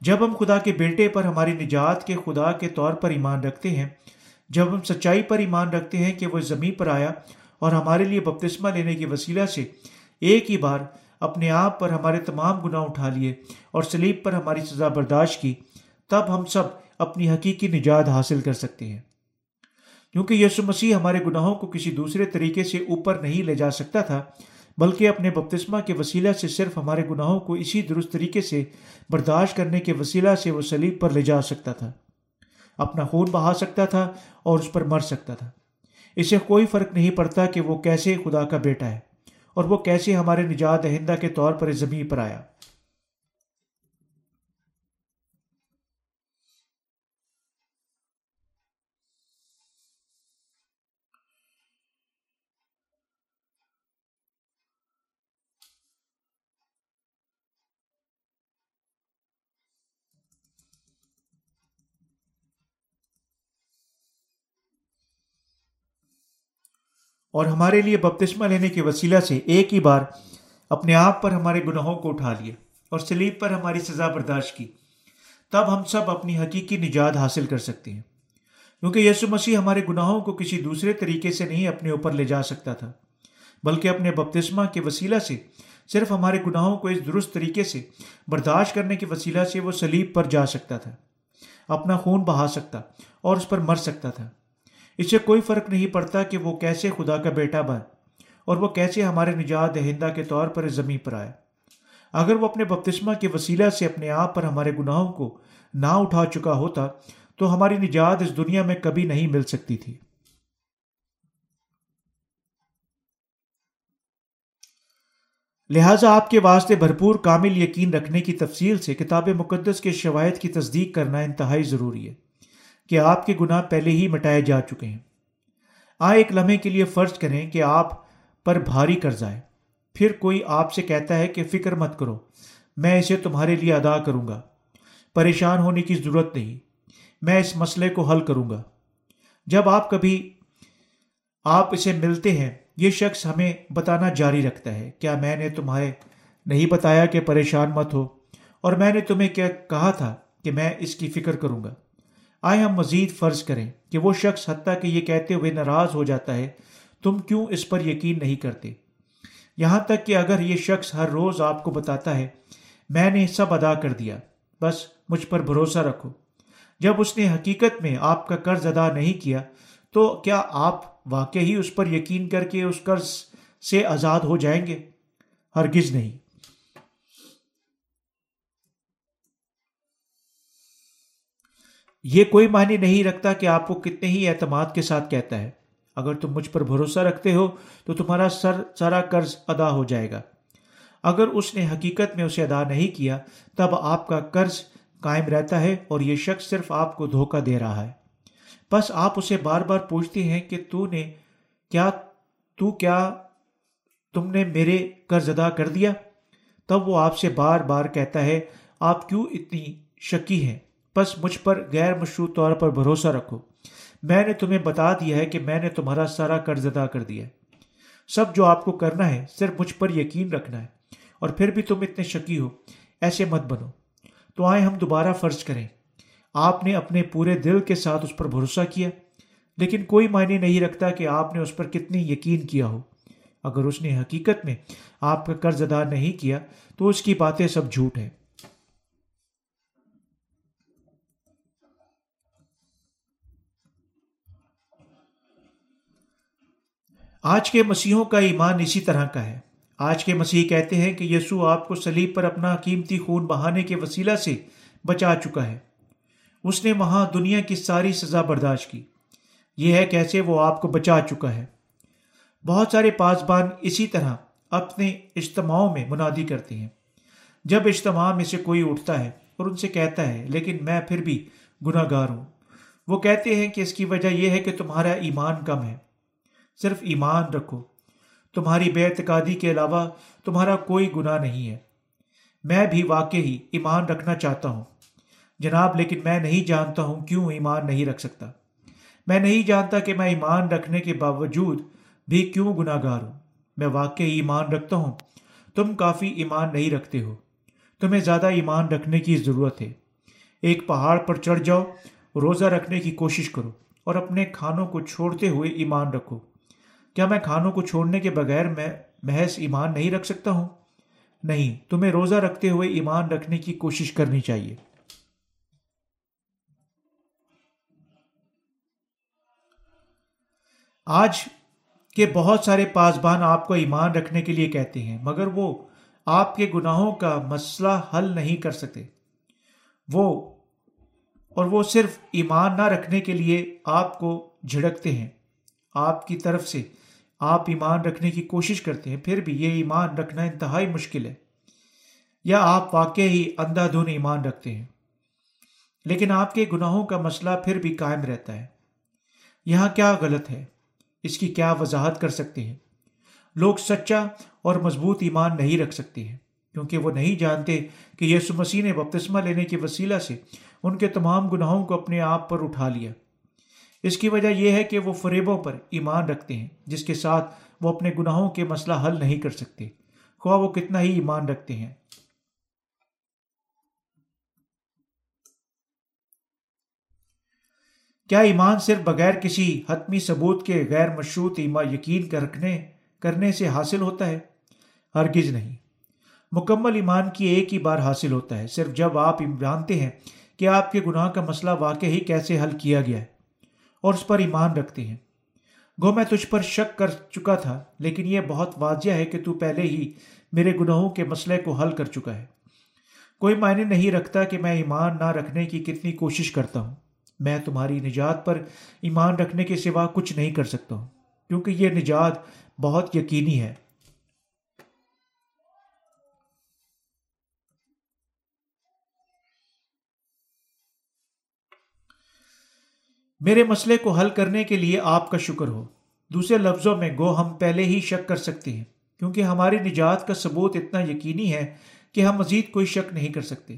جب ہم خدا کے بیٹے پر ہماری نجات کے خدا کے طور پر ایمان رکھتے ہیں، جب ہم سچائی پر ایمان رکھتے ہیں کہ وہ زمین پر آیا اور ہمارے لیے بپتسمہ لینے کی وسیلہ سے ایک ہی بار اپنے آپ پر ہمارے تمام گناہ اٹھا لیے اور سلیب پر ہماری سزا برداشت کی، تب ہم سب اپنی حقیقی نجات حاصل کر سکتے ہیں۔ کیونکہ یسو مسیح ہمارے گناہوں کو کسی دوسرے طریقے سے اوپر نہیں لے جا سکتا تھا، بلکہ اپنے بپتسمہ کے وسیلہ سے صرف ہمارے گناہوں کو اسی درست طریقے سے برداشت کرنے کے وسیلہ سے وہ سلیب پر لے جا سکتا تھا۔ اپنا خون بہا سکتا تھا اور اس پر مر سکتا تھا۔ اسے کوئی فرق نہیں پڑتا کہ وہ کیسے خدا کا بیٹا ہے اور وہ کیسے ہمارے نجات دہندہ کے طور پر زمین پر آیا۔ اور ہمارے لیے بپتسمہ لینے کے وسیلہ سے ایک ہی بار اپنے آپ پر ہمارے گناہوں کو اٹھا لیے اور سلیب پر ہماری سزا برداشت کی۔ تب ہم سب اپنی حقیقی نجات حاصل کر سکتے ہیں۔ کیونکہ یسو مسیح ہمارے گناہوں کو کسی دوسرے طریقے سے نہیں اپنے اوپر لے جا سکتا تھا، بلکہ اپنے بپتسمہ کے وسیلہ سے، صرف ہمارے گناہوں کو اس درست طریقے سے برداشت کرنے کے وسیلہ سے وہ سلیب پر جا سکتا تھا، اپنا خون بہا سکتا اور اس پر مر سکتا تھا۔ اس سے کوئی فرق نہیں پڑتا کہ وہ کیسے خدا کا بیٹا بن اور وہ کیسے ہمارے نجات دہندہ کے طور پر زمین پر آئے۔ اگر وہ اپنے بپتسمہ کے وسیلہ سے اپنے آپ پر ہمارے گناہوں کو نہ اٹھا چکا ہوتا، تو ہماری نجات اس دنیا میں کبھی نہیں مل سکتی تھی۔ لہذا آپ کے واسطے بھرپور کامل یقین رکھنے کی تفصیل سے کتاب مقدس کے شواہد کی تصدیق کرنا انتہائی ضروری ہے۔ کہ آپ کے گناہ پہلے ہی مٹائے جا چکے ہیں۔ آ، ایک لمحے کے لیے فرض کریں کہ آپ پر بھاری قرض آئے۔ پھر کوئی آپ سے کہتا ہے کہ فکر مت کرو، میں اسے تمہارے لیے ادا کروں گا۔ پریشان ہونے کی ضرورت نہیں، میں اس مسئلے کو حل کروں گا۔ جب آپ کبھی آپ اسے ملتے ہیں، یہ شخص ہمیں بتانا جاری رکھتا ہے، کیا میں نے تمہارے نہیں بتایا کہ پریشان مت ہو؟ اور میں نے تمہیں کیا کہا تھا کہ میں اس کی فکر کروں گا۔ آئے ہم مزید فرض کریں کہ وہ شخص حتیٰ کہ یہ کہتے ہوئے ناراض ہو جاتا ہے، تم کیوں اس پر یقین نہیں کرتے؟ یہاں تک کہ اگر یہ شخص ہر روز آپ کو بتاتا ہے، میں نے سب ادا کر دیا، بس مجھ پر بھروسہ رکھو۔ جب اس نے حقیقت میں آپ کا قرض ادا نہیں کیا، تو کیا آپ واقعی اس پر یقین کر کے اس قرض سے آزاد ہو جائیں گے؟ ہرگز نہیں۔ یہ کوئی معنی نہیں رکھتا کہ آپ کو کتنے ہی اعتماد کے ساتھ کہتا ہے۔ اگر تم مجھ پر بھروسہ رکھتے ہو تو تمہارا سر، سارا قرض ادا ہو جائے گا۔ اگر اس نے حقیقت میں اسے ادا نہیں کیا، تب آپ کا قرض قائم رہتا ہے اور یہ شخص صرف آپ کو دھوکہ دے رہا ہے۔ بس آپ اسے بار بار پوچھتے ہیں کہ تو نے کیا، تو کیا تم نے میرے قرض ادا کر دیا؟ تب وہ آپ سے بار بار کہتا ہے، آپ کیوں اتنی شکی ہیں؟ بس مجھ پر غیر مشروط طور پر بھروسہ رکھو۔ میں نے تمہیں بتا دیا ہے کہ میں نے تمہارا سارا قرض ادا کر دیا سب جو آپ کو کرنا ہے، صرف مجھ پر یقین رکھنا ہے۔ اور پھر بھی تم اتنے شکی ہو، ایسے مت بنو۔ تو آئے ہم دوبارہ فرض کریں۔ آپ نے اپنے پورے دل کے ساتھ اس پر بھروسہ کیا، لیکن کوئی معنی نہیں رکھتا کہ آپ نے اس پر کتنی یقین کیا ہو۔ اگر اس نے حقیقت میں آپ کا قرض ادا نہیں کیا، تو اس کی باتیں سب جھوٹ ہیں۔ آج کے مسیحوں کا ایمان اسی طرح کا ہے۔ آج کے مسیح کہتے ہیں کہ یسوع آپ کو سلیب پر اپنا قیمتی خون بہانے کے وسیلہ سے بچا چکا ہے۔ اس نے وہاں دنیا کی ساری سزا برداشت کی۔ یہ ہے کیسے وہ آپ کو بچا چکا ہے۔ بہت سارے پاسبان اسی طرح اپنے اجتماعوں میں منادی کرتے ہیں۔ جب اجتماع میں سے کوئی اٹھتا ہے اور ان سے کہتا ہے، لیکن میں پھر بھی گناہ گار ہوں، وہ کہتے ہیں کہ اس کی وجہ یہ ہے کہ تمہارا ایمان کم ہے۔ صرف ایمان رکھو۔ تمہاری بے اعتقادی کے علاوہ تمہارا کوئی گناہ نہیں ہے۔ میں بھی واقعی ایمان رکھنا چاہتا ہوں۔ جناب، لیکن میں نہیں جانتا ہوں کیوں ایمان نہیں رکھ سکتا۔ میں نہیں جانتا کہ میں ایمان رکھنے کے باوجود بھی کیوں گناہ گار ہوں۔ میں واقعی ایمان رکھتا ہوں۔ تم کافی ایمان نہیں رکھتے ہو۔ تمہیں زیادہ ایمان رکھنے کی ضرورت ہے۔ ایک پہاڑ پر چڑھ جاؤ، روزہ رکھنے کی کوشش کرو اور اپنے کھانوں کو چھوڑتے ہوئے ایمان رکھو۔ کیا میں کھانوں کو چھوڑنے کے بغیر میں محض ایمان نہیں رکھ سکتا ہوں؟ نہیں، تمہیں روزہ رکھتے ہوئے ایمان رکھنے کی کوشش کرنی چاہیے۔ آج کے بہت سارے پاسبان آپ کو ایمان رکھنے کے لیے کہتے ہیں، مگر وہ آپ کے گناہوں کا مسئلہ حل نہیں کر سکتے۔ وہ اور وہ صرف ایمان نہ رکھنے کے لیے آپ کو جھڑکتے ہیں، آپ کی طرف سے۔ آپ ایمان رکھنے کی کوشش کرتے ہیں، پھر بھی یہ ایمان رکھنا انتہائی مشکل ہے۔ یا آپ واقع ہی اندھا دھن ایمان رکھتے ہیں۔ لیکن آپ کے گناہوں کا مسئلہ پھر بھی قائم رہتا ہے۔ یہاں کیا غلط ہے؟ اس کی کیا وضاحت کر سکتے ہیں؟ لوگ سچا اور مضبوط ایمان نہیں رکھ سکتے ہیں، کیونکہ وہ نہیں جانتے کہ یسو مسیح نے بپتسمہ لینے کے وسیلہ سے ان کے تمام گناہوں کو اپنے آپ پر اٹھا لیا۔ اس کی وجہ یہ ہے کہ وہ فریبوں پر ایمان رکھتے ہیں، جس کے ساتھ وہ اپنے گناہوں کے مسئلہ حل نہیں کر سکتے۔ خواہ وہ کتنا ہی ایمان رکھتے ہیں۔ کیا ایمان صرف بغیر کسی حتمی ثبوت کے غیر مشروط یقین کر رکھنے، کرنے سے حاصل ہوتا ہے؟ ہرگز نہیں۔ مکمل ایمان کی ایک ہی بار حاصل ہوتا ہے، صرف جب آپ جانتے ہیں کہ آپ کے گناہ کا مسئلہ واقعی کیسے حل کیا گیا ہے۔ اور اس پر ایمان رکھتے ہیں۔ گو، میں تجھ پر شک کر چکا تھا، لیکن یہ بہت واضح ہے کہ تو پہلے ہی میرے گناہوں کے مسئلے کو حل کر چکا ہے۔ کوئی معنی نہیں رکھتا کہ میں ایمان نہ رکھنے کی کتنی کوشش کرتا ہوں۔ میں تمہاری نجات پر ایمان رکھنے کے سوا کچھ نہیں کر سکتا ہوں، کیونکہ یہ نجات بہت یقینی ہے۔ میرے مسئلے کو حل کرنے کے لیے آپ کا شکر ہو۔ دوسرے لفظوں میں، گو، ہم پہلے ہی شک کر سکتے ہیں، کیونکہ ہماری نجات کا ثبوت اتنا یقینی ہے کہ ہم مزید کوئی شک نہیں کر سکتے۔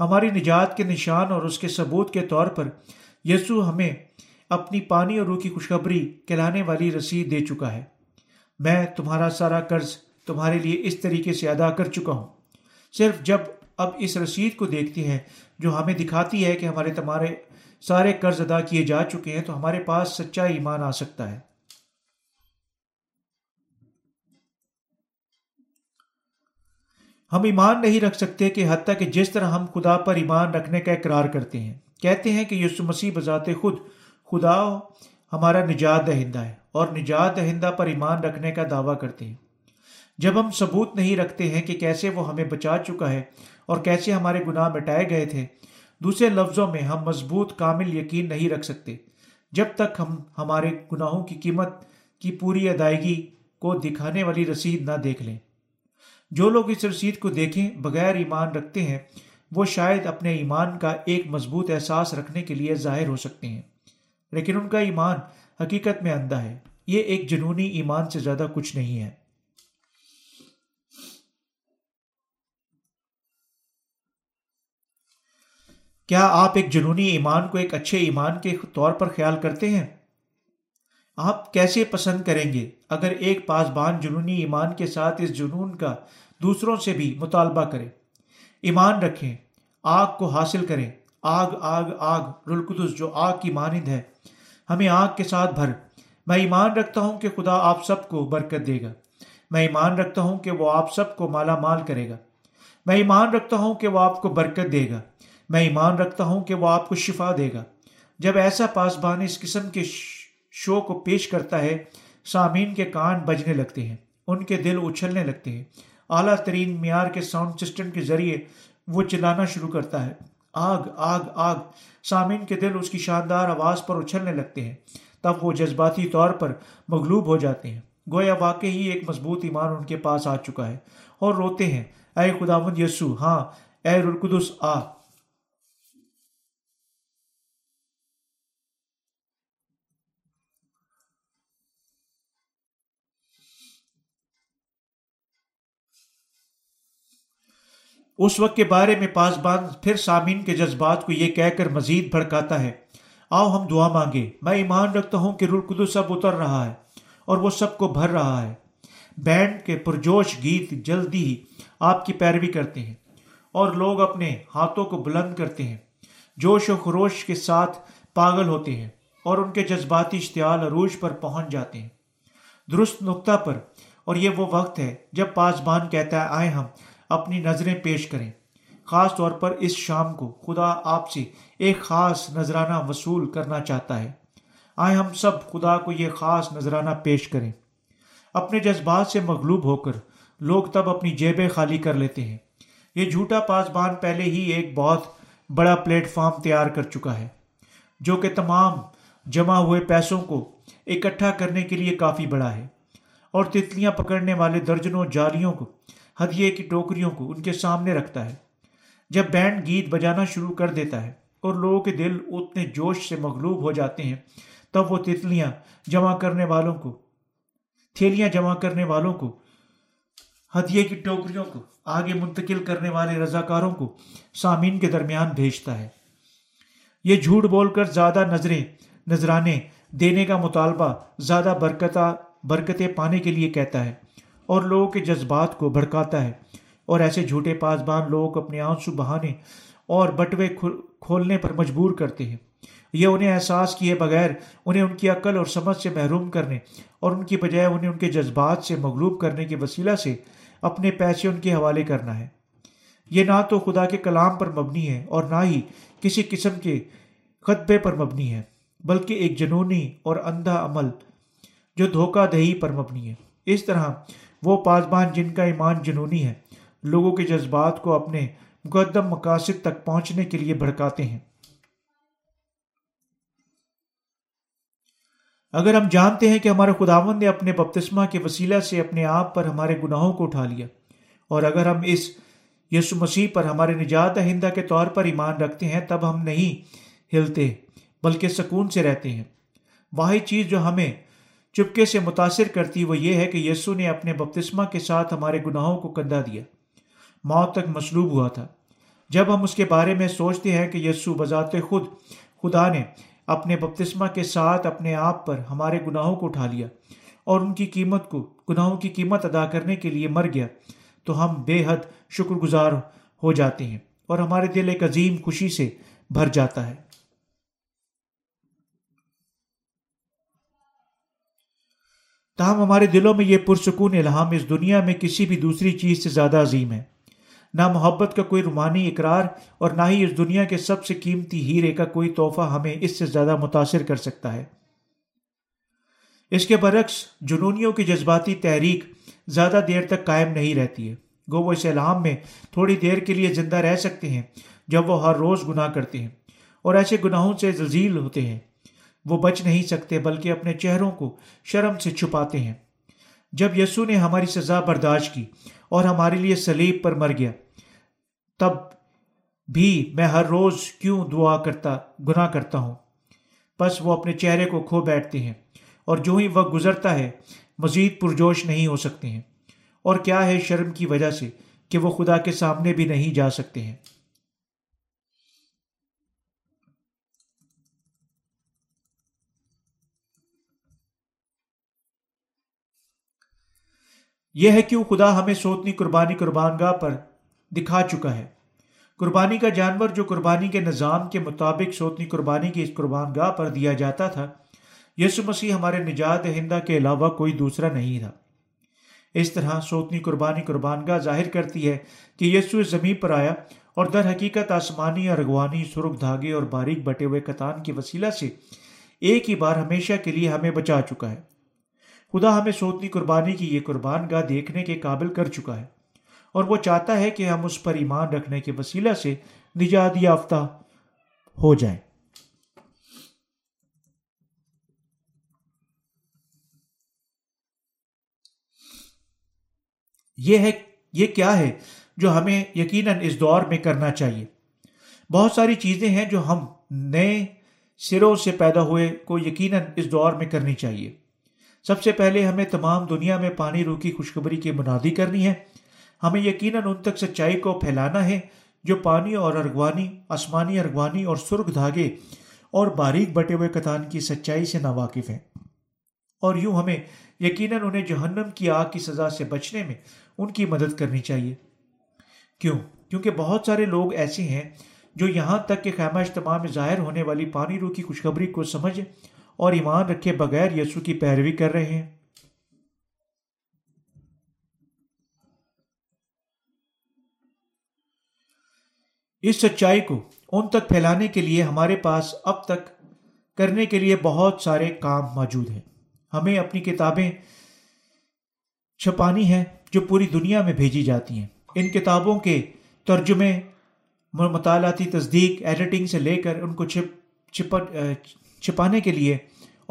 ہماری نجات کے نشان اور اس کے ثبوت کے طور پر یسوع ہمیں اپنی پانی اور روح کی خوشخبری کہلانے والی رسید دے چکا ہے۔ میں تمہارا سارا قرض تمہارے لیے اس طریقے سے ادا کر چکا ہوں۔ صرف جب اب اس رسید کو دیکھتے ہیں جو ہمیں دکھاتی ہے کہ ہمارے تمہارے سارے قرض ادا کیے جا چکے ہیں، تو ہمارے پاس سچا ایمان آ سکتا ہے۔ ہم ایمان نہیں رکھ سکتے کہ حتیٰ کہ جس طرح ہم خدا پر ایمان رکھنے کا اقرار کرتے ہیں۔ کہتے ہیں کہ یسو مسیح بذات خود، خدا ہمارا نجات دہندہ ہے اور نجات دہندہ پر ایمان رکھنے کا دعویٰ کرتے ہیں۔ جب ہم ثبوت نہیں رکھتے ہیں کہ کیسے وہ ہمیں بچا چکا ہے اور کیسے ہمارے گناہ مٹائے گئے تھے دوسرے لفظوں میں ہم مضبوط کامل یقین نہیں رکھ سکتے۔ جب تک ہم ہمارے گناہوں کی قیمت کی پوری ادائیگی کو دکھانے والی رسید نہ دیکھ لیں۔ جو لوگ اس رسید کو دیکھیں بغیر ایمان رکھتے ہیں، وہ شاید اپنے ایمان کا ایک مضبوط احساس رکھنے کے لیے ظاہر ہو سکتے ہیں۔ لیکن ان کا ایمان حقیقت میں اندھا ہے۔ یہ ایک جنونی ایمان سے زیادہ کچھ نہیں ہے۔ کیا آپ ایک جنونی ایمان کو ایک اچھے ایمان کے طور پر خیال کرتے ہیں؟ آپ کیسے پسند کریں گے اگر ایک پاسبان جنونی ایمان کے ساتھ اس جنون کا دوسروں سے بھی مطالبہ کرے؟ ایمان رکھیں، آگ کو حاصل کریں۔ آگ آگ آگ رلقدس جو آگ کی مانند ہے، ہمیں آگ کے ساتھ بھر۔ میں ایمان رکھتا ہوں کہ خدا آپ سب کو برکت دے گا۔ میں ایمان رکھتا ہوں کہ وہ آپ سب کو مالا مال کرے گا۔ میں ایمان رکھتا ہوں کہ وہ آپ کو برکت دے گا۔ میں ایمان رکھتا ہوں کہ وہ آپ کو شفا دے گا۔ جب ایسا پاسبان اس قسم کے شو کو پیش کرتا ہے، سامعین کے کان بجنے لگتے ہیں، ان کے دل اچھلنے لگتے ہیں۔ اعلیٰ ترین معیار کے ساؤنڈ سسٹم کے ذریعے وہ چلانا شروع کرتا ہے۔ آگ آگ آگ۔ سامعین کے دل اس کی شاندار آواز پر اچھلنے لگتے ہیں، تب وہ جذباتی طور پر مغلوب ہو جاتے ہیں۔ گویا واقع ہی ایک مضبوط ایمان ان کے پاس آ چکا ہے اور روتے ہیں۔ اے خداوند یسو ہاں اے رلقدس آ۔ اس وقت کے بارے میں پاسبان پھر سامعین کے جذبات کو یہ کہہ کر مزید بھڑکاتا ہے۔ آؤ ہم دعا مانگے میں ایمان رکھتا ہوں کہ رلقدس اب اتر رہا ہے اور وہ سب کو بھر رہا ہے۔ بینڈ کے پرجوش گیت جلدی ہی آپ کی پیروی کرتے ہیں اور لوگ اپنے ہاتھوں کو بلند کرتے ہیں۔ جوش و خروش کے ساتھ پاگل ہوتے ہیں اور ان کے جذباتی اشتعال عروج پر پہنچ جاتے ہیں۔ درست نقطہ پر اور یہ وہ وقت ہے جب پاسبان کہتا ہے، آئے ہم۔ اپنی نظریں پیش کریں۔ خاص طور پر اس شام کو خدا آپ سے ایک خاص نذرانہ وصول کرنا چاہتا ہے۔ آئے ہم سب خدا کو یہ خاص نذرانہ پیش کریں۔ اپنے جذبات سے مغلوب ہو کر لوگ تب اپنی جیبیں خالی کر لیتے ہیں۔ یہ جھوٹا پاسبان پہلے ہی ایک بہت بڑا پلیٹ فارم تیار کر چکا ہے، جو کہ تمام جمع ہوئے پیسوں کو اکٹھا کرنے کے لیے کافی بڑا ہے۔ اور تتلیاں پکڑنے والے درجنوں جالیوں کو ہدیے کی ٹوکریوں کو ان کے سامنے رکھتا ہے۔ جب بینڈ گیت بجانا شروع کر دیتا ہے اور لوگوں کے دل اتنے جوش سے مغلوب ہو جاتے ہیں، تب وہ تتلیاں جمع کرنے والوں کو، تھیلیاں جمع کرنے والوں کو ہدیے کی ٹوکریوں کو آگے منتقل کرنے والے رضاکاروں کو سامعین کے درمیان بھیجتا ہے۔ یہ جھوٹ بول کر زیادہ نظریں، نذرانے دینے کا مطالبہ، زیادہ برکتہ، برکتیں پانے کے لیے کہتا ہے۔ اور لوگوں کے جذبات کو بھڑکاتا ہے۔ اور ایسے جھوٹے پاسبان لوگ اپنے آنسو بہانے اور بٹوے کھولنے پر مجبور کرتے ہیں۔ یہ انہیں احساس کیے بغیر انہیں ان کی عقل اور سمجھ سے محروم کرنے اور ان کی بجائے انہیں ان کے جذبات سے مغلوب کرنے کے وسیلہ سے اپنے پیسے ان کے حوالے کرنا ہے۔ یہ نہ تو خدا کے کلام پر مبنی ہے اور نہ ہی کسی قسم کے خطبے پر مبنی ہے، بلکہ ایک جنونی اور اندھا عمل جو دھوکہ دہی پر مبنی ہے۔ اس طرح وہ پاسبان جن کا ایمان جنونی ہے، لوگوں کے جذبات کو اپنے مقدم مقاصد تک پہنچنے کے لیے بھڑکاتے ہیں۔ اگر ہم جانتے ہیں کہ ہمارے خداون نے اپنے بپتسمہ کے وسیلہ سے اپنے آپ پر ہمارے گناہوں کو اٹھا لیا، اور اگر ہم اس یسو مسیح پر ہمارے نجات دہندہ کے طور پر ایمان رکھتے ہیں، تب ہم نہیں ہلتے، بلکہ سکون سے رہتے ہیں۔ واحد چیز جو ہمیں چپکے سے متاثر کرتی وہ یہ ہے کہ یسو نے اپنے بپتسمہ کے ساتھ ہمارے گناہوں کو کندھا دیا۔ موت تک مصلوب ہوا تھا۔ جب ہم اس کے بارے میں سوچتے ہیں کہ یسو بذات خود، خدا نے اپنے بپتسمہ کے ساتھ اپنے آپ پر ہمارے گناہوں کو اٹھا لیا اور ان کی قیمت کو، گناہوں کی قیمت ادا کرنے کے لیے مر گیا، تو ہم بے حد شکر گزار ہو جاتے ہیں اور ہمارے دل ایک عظیم خوشی سے بھر جاتا ہے۔ تاہم ہمارے دلوں میں یہ پرسکون الہام اس دنیا میں کسی بھی دوسری چیز سے زیادہ عظیم ہے۔ نہ محبت کا کوئی رومانی اقرار اور نہ ہی اس دنیا کے سب سے قیمتی ہیرے کا کوئی تحفہ ہمیں اس سے زیادہ متاثر کر سکتا ہے۔ اس کے برعکس، جنونیوں کی جذباتی تحریک زیادہ دیر تک قائم نہیں رہتی ہے۔ گو وہ اس الہام میں تھوڑی دیر کے لیے زندہ رہ سکتے ہیں جب وہ ہر روز گناہ کرتے ہیں اور ایسے گناہوں سے ذلیل ہوتے ہیں۔ وہ بچ نہیں سکتے بلکہ اپنے چہروں کو شرم سے چھپاتے ہیں۔ جب یسو نے ہماری سزا برداشت کی اور ہمارے لیے سلیب پر مر گیا، تب بھی میں ہر روز کیوں دعا کرتا، گناہ کرتا ہوں؟ بس وہ اپنے چہرے کو کھو بیٹھتے ہیں اور جو ہی وقت گزرتا ہے، مزید پرجوش نہیں ہو سکتے ہیں۔ اور کیا ہے شرم کی وجہ سے کہ وہ خدا کے سامنے بھی نہیں جا سکتے ہیں؟ یہ ہے کیوں خدا ہمیں سوتنی قربانی قربان گاہ پر دکھا چکا ہے۔ قربانی کا جانور جو قربانی کے نظام کے مطابق سوتنی قربانی کی اس قربان گاہ پر دیا جاتا تھا، یسو مسیح ہمارے نجات ہندہ کے علاوہ کوئی دوسرا نہیں تھا۔ اس طرح سوتنی قربانی قربان گاہ ظاہر کرتی ہے کہ یسو اس زمین پر آیا اور در حقیقت آسمانی اور اغوانی، سرخ دھاگے اور باریک بٹے ہوئے کتان کے وسیلہ سے ایک ہی بار ہمیشہ کے لیے ہمیں بچا چکا ہے۔ خدا ہمیں سوتنی قربانی کی یہ قربان گاہ دیکھنے کے قابل کر چکا ہے اور وہ چاہتا ہے کہ ہم اس پر ایمان رکھنے کے وسیلہ سے نجات یافتہ ہو جائیں۔ یہ ہے یہ کیا ہے جو ہمیں یقیناً اس دور میں کرنا چاہیے؟ بہت ساری چیزیں ہیں جو ہم نئے سروں سے پیدا ہوئے کو یقیناً اس دور میں کرنی چاہیے۔ سب سے پہلے ہمیں تمام دنیا میں پانی روکی خوشخبری کی منادی کرنی ہے۔ ہمیں یقیناً ان تک سچائی کو پھیلانا ہے جو پانی اور ارغوانی، آسمانی ارغوانی اور سرخ دھاگے اور باریک بٹے ہوئے کتان کی سچائی سے ناواقف ہیں۔ اور یوں ہمیں یقیناً انہیں جہنم کی آگ کی سزا سے بچنے میں ان کی مدد کرنی چاہیے۔ کیوں؟ کیونکہ بہت سارے لوگ ایسے ہیں جو یہاں تک کہ خیمہ اجتماع میں ظاہر ہونے والی پانی رو کی خوشخبری کو سمجھ اور ایمان رکھے بغیر یسو کی پیروی کر رہے ہیں۔ اس سچائی کو ان تک پھیلانے کے لیے ہمارے پاس اب تک کرنے کے لیے بہت سارے کام موجود ہیں۔ ہمیں اپنی کتابیں چھپانی ہیں جو پوری دنیا میں بھیجی جاتی ہیں۔ ان کتابوں کے ترجمے، مطالعاتی تصدیق ایڈیٹنگ سے لے کر ان کو چھپ چھپانے کے لیے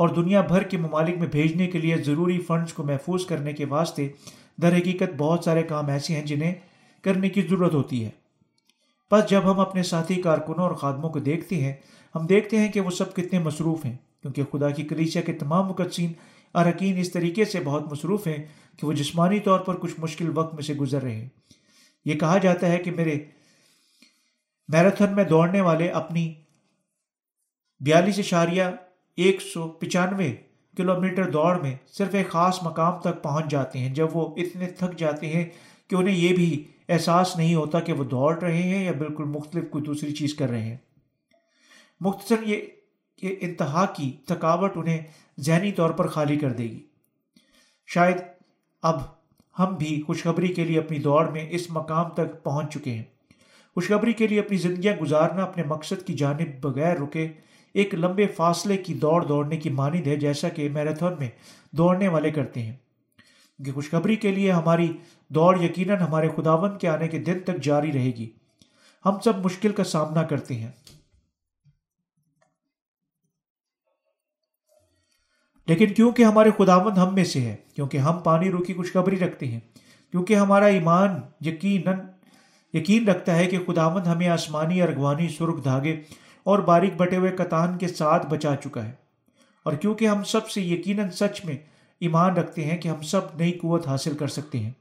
اور دنیا بھر کے ممالک میں بھیجنے کے لیے ضروری فنڈز کو محفوظ کرنے کے واسطے در حقیقت بہت سارے کام ایسے ہیں جنہیں کرنے کی ضرورت ہوتی ہے۔ بس جب ہم اپنے ساتھی کارکنوں اور خادموں کو دیکھتے ہیں، ہم دیکھتے ہیں کہ وہ سب کتنے مصروف ہیں، کیونکہ خدا کی کلیچیا کے تمام مقدسین اراکین اس طریقے سے بہت مصروف ہیں کہ وہ جسمانی طور پر کچھ مشکل وقت میں سے گزر رہے ہیں۔ یہ کہا جاتا ہے کہ میرے میراتھن میں دوڑنے والے اپنی بیالیس اشاریہ ایک سو پچانوے کلو میٹر دوڑ میں صرف ایک خاص مقام تک پہنچ جاتے ہیں۔ جب وہ اتنے تھک جاتے ہیں کہ انہیں یہ بھی احساس نہیں ہوتا کہ وہ دوڑ رہے ہیں یا بالکل مختلف کوئی دوسری چیز کر رہے ہیں۔ مختصر یہ کہ انتہا کی تھکاوٹ انہیں ذہنی طور پر خالی کر دے گی۔ شاید اب ہم بھی خوشخبری کے لیے اپنی دوڑ میں اس مقام تک پہنچ چکے ہیں۔ خوشخبری کے لیے اپنی زندگیاں گزارنا اپنے مقصد کی جانب بغیر رکے ایک لمبے فاصلے کی دوڑ دوڑنے کی مانند ہے، جیسا کہ میراتھن میں دوڑنے والے کرتے ہیں۔ کہ خوشخبری کے لیے ہماری دوڑ یقیناً ہمارے خداون کے آنے کے دن تک جاری رہے گی۔ ہم سب مشکل کا سامنا کرتے ہیں۔ لیکن کیونکہ ہمارے خداوند ہم میں سے ہے، کیونکہ ہم پانی رو کی خوشخبری رکھتے ہیں، کیونکہ ہمارا ایمان یقیناً، یقین رکھتا ہے کہ خداوند ہمیں آسمانی ارغوانی سرخ دھاگے اور باریک بٹے ہوئے کتان کے ساتھ بچا چکا ہے۔ اور کیونکہ ہم سب سے یقیناً سچ میں ایمان رکھتے ہیں کہ ہم سب نئی قوت حاصل کر سکتے ہیں۔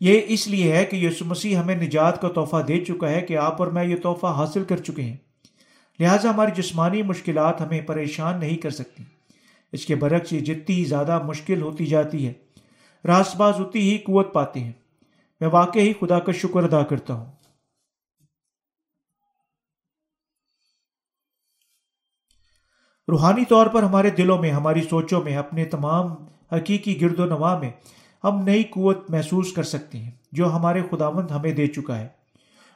یہ اس لیے ہے کہ یسو مسیح ہمیں نجات کا تحفہ دے چکا ہے کہ آپ اور میں یہ تحفہ حاصل کر چکے ہیں۔ لہٰذا ہماری جسمانی مشکلات ہمیں پریشان نہیں کر سکتی۔ اس کے برعکس یہ جتنی زیادہ مشکل ہوتی جاتی ہے راست باز اتنی ہی قوت پاتے ہیں۔ میں واقعی خدا کا شکر ادا کرتا ہوں۔ روحانی طور پر ہمارے دلوں میں، ہماری سوچوں میں، اپنے تمام حقیقی گرد و نواح میں ہم نئی قوت محسوس کر سکتے ہیں، جو ہمارے خداوند ہمیں دے چکا ہے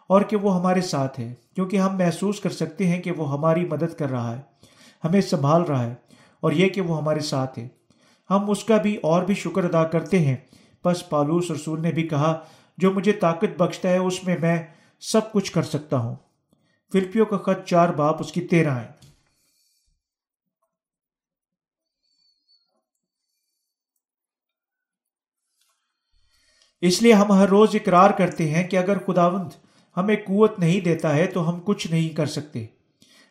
اور کہ وہ ہمارے ساتھ ہے، کیونکہ ہم محسوس کر سکتے ہیں کہ وہ ہماری مدد کر رہا ہے، ہمیں سنبھال رہا ہے اور یہ کہ وہ ہمارے ساتھ ہے۔ ہم اس کا بھی اور بھی شکر ادا کرتے ہیں۔ بس پالوس رسول نے بھی کہا، جو مجھے طاقت بخشتا ہے، اس میں میں سب کچھ کر سکتا ہوں۔ فلپیوں کا خط چار باپ، اس کی تیرہ ہے اس لیے ہم ہر روز اقرار کرتے ہیں کہ اگر خداوند ہمیں قوت نہیں دیتا ہے تو ہم کچھ نہیں کر سکتے۔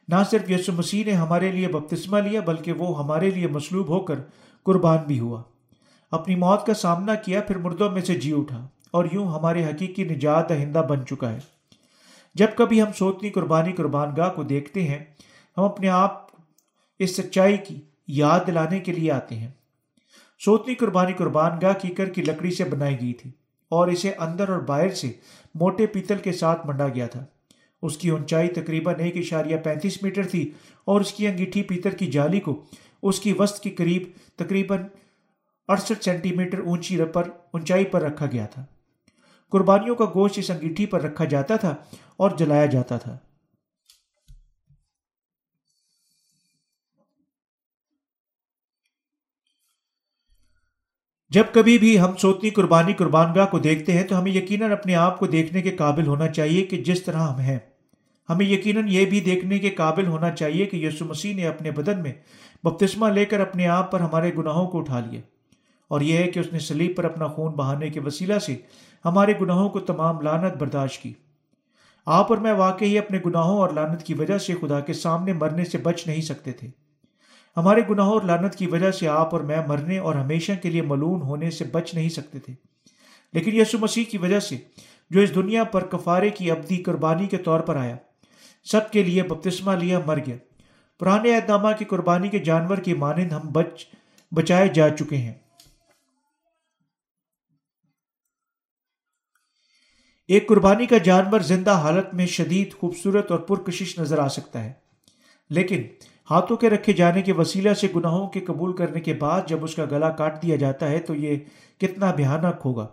نہ صرف یسو مسیح نے ہمارے لیے بپتسمہ لیا، بلکہ وہ ہمارے لیے مصلوب ہو کر قربان بھی ہوا۔ اپنی موت کا سامنا کیا، پھر مردوں میں سے جی اٹھا اور یوں ہمارے حقیقی نجات دہندہ بن چکا ہے۔ جب کبھی ہم سوتنی قربانی قربان گاہ کو دیکھتے ہیں، ہم اپنے آپ اس سچائی کی یاد دلانے کے لیے آتے ہیں۔ سوتنی قربانی قربان گاہ کیکر کی لکڑی سے بنائی گئی تھی۔ اور اسے اندر اور باہر سے موٹے پیتل کے ساتھ منڈا گیا تھا۔ اس کی اونچائی تقریباً ایک اشاریہ پینتیس میٹر تھی اور اس کی انگیٹھی پیتل کی جالی کو اس کی وسط کے قریب تقریباً اڑسٹھ سینٹی میٹر اونچی پر، اونچائی پر رکھا گیا تھا۔ قربانیوں کا گوشت اس انگیٹھی پر رکھا جاتا تھا اور جلایا جاتا تھا۔ جب کبھی بھی ہم سوتنی قربانی قربان گاہ کو دیکھتے ہیں تو ہمیں یقیناً اپنے آپ کو دیکھنے کے قابل ہونا چاہیے کہ جس طرح ہم ہیں۔ ہمیں یقیناً یہ بھی دیکھنے کے قابل ہونا چاہیے کہ یسو مسیح نے اپنے بدن میں بپتسمہ لے کر اپنے آپ پر ہمارے گناہوں کو اٹھا لیا اور یہ ہے کہ اس نے سلیب پر اپنا خون بہانے کے وسیلہ سے ہمارے گناہوں کو تمام لانت برداشت کی۔ آپ اور میں واقعی اپنے گناہوں اور لانت کی وجہ سے خدا کے سامنے مرنے سے بچ نہیں سکتے تھے۔ ہمارے گناہوں اور لانت کی وجہ سے آپ اور میں مرنے اور ہمیشہ کے لیے ملون ہونے سے بچ نہیں سکتے تھے۔ لیکن یسو مسیح کی وجہ سے جو اس دنیا پر کفارے کی ابدی قربانی کے طور پر آیا، سب کے لیے بپتسمہ لیا مر گیا۔ پرانے اعتنامہ کی قربانی کے جانور کی مانند ہم بچ، بچائے جا چکے ہیں۔ ایک قربانی کا جانور زندہ حالت میں شدید، خوبصورت اور پرکشش نظر آ سکتا ہے۔ لیکن ہاتھوں کے رکھے جانے کے وسیلہ سے گناہوں کے قبول کرنے کے بعد جب اس کا گلا کاٹ دیا جاتا ہے تو یہ کتنا بھیانک ہوگا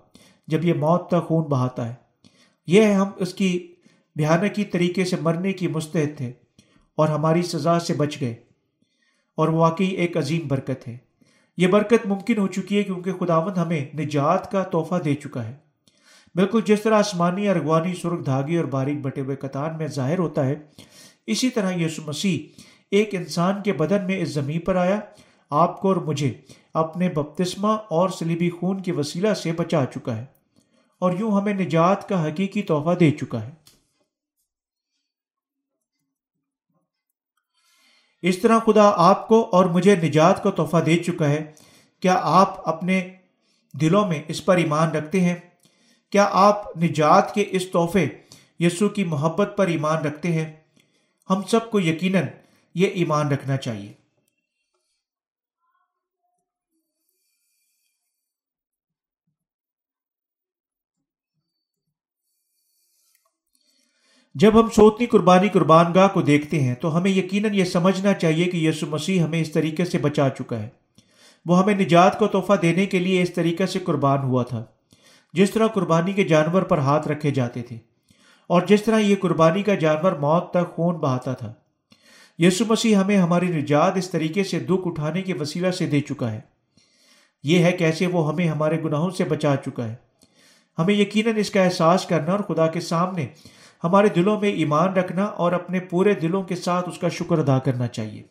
جب یہ موت تک خون بہاتا ہے۔ یہ ہم اس کی بھیانکی طریقے سے مرنے کی مستحد تھے اور ہماری سزا سے بچ گئے اور واقعی ایک عظیم برکت ہے۔ یہ برکت ممکن ہو چکی ہے کیونکہ خداوند ہمیں نجات کا تحفہ دے چکا ہے۔ بالکل جس طرح آسمانی ارغوانی سرخ دھاگی اور باریک بٹے ہوئے قطار میں ظاہر ہوتا ہے، اسی طرح یسو مسیح ایک انسان کے بدن میں اس زمین پر آیا۔ آپ کو اور مجھے اپنے بپتسمہ اور سلیبی خون کے وسیلہ سے بچا چکا ہے اور یوں ہمیں نجات کا حقیقی تحفہ دے چکا ہے۔ اس طرح خدا آپ کو اور مجھے نجات کا تحفہ دے چکا ہے۔ کیا آپ اپنے دلوں میں اس پر ایمان رکھتے ہیں؟ کیا آپ نجات کے اس تحفے یسو کی محبت پر ایمان رکھتے ہیں؟ ہم سب کو یقیناً یہ ایمان رکھنا چاہیے۔ جب ہم سوتنی قربانی قربان گاہ کو دیکھتے ہیں تو ہمیں یقیناً یہ سمجھنا چاہیے کہ یسو مسیح ہمیں اس طریقے سے بچا چکا ہے۔ وہ ہمیں نجات کو تحفہ دینے کے لیے اس طریقے سے قربان ہوا تھا۔ جس طرح قربانی کے جانور پر ہاتھ رکھے جاتے تھے اور جس طرح یہ قربانی کا جانور موت تک خون بہاتا تھا۔ یسو مسیح ہمیں ہماری نجات اس طریقے سے دکھ اٹھانے کے وسیلہ سے دے چکا ہے۔ یہ ہے کیسے وہ ہمیں ہمارے گناہوں سے بچا چکا ہے۔ ہمیں یقیناً اس کا احساس کرنا اور خدا کے سامنے ہمارے دلوں میں ایمان رکھنا اور اپنے پورے دلوں کے ساتھ اس کا شکر ادا کرنا چاہیے۔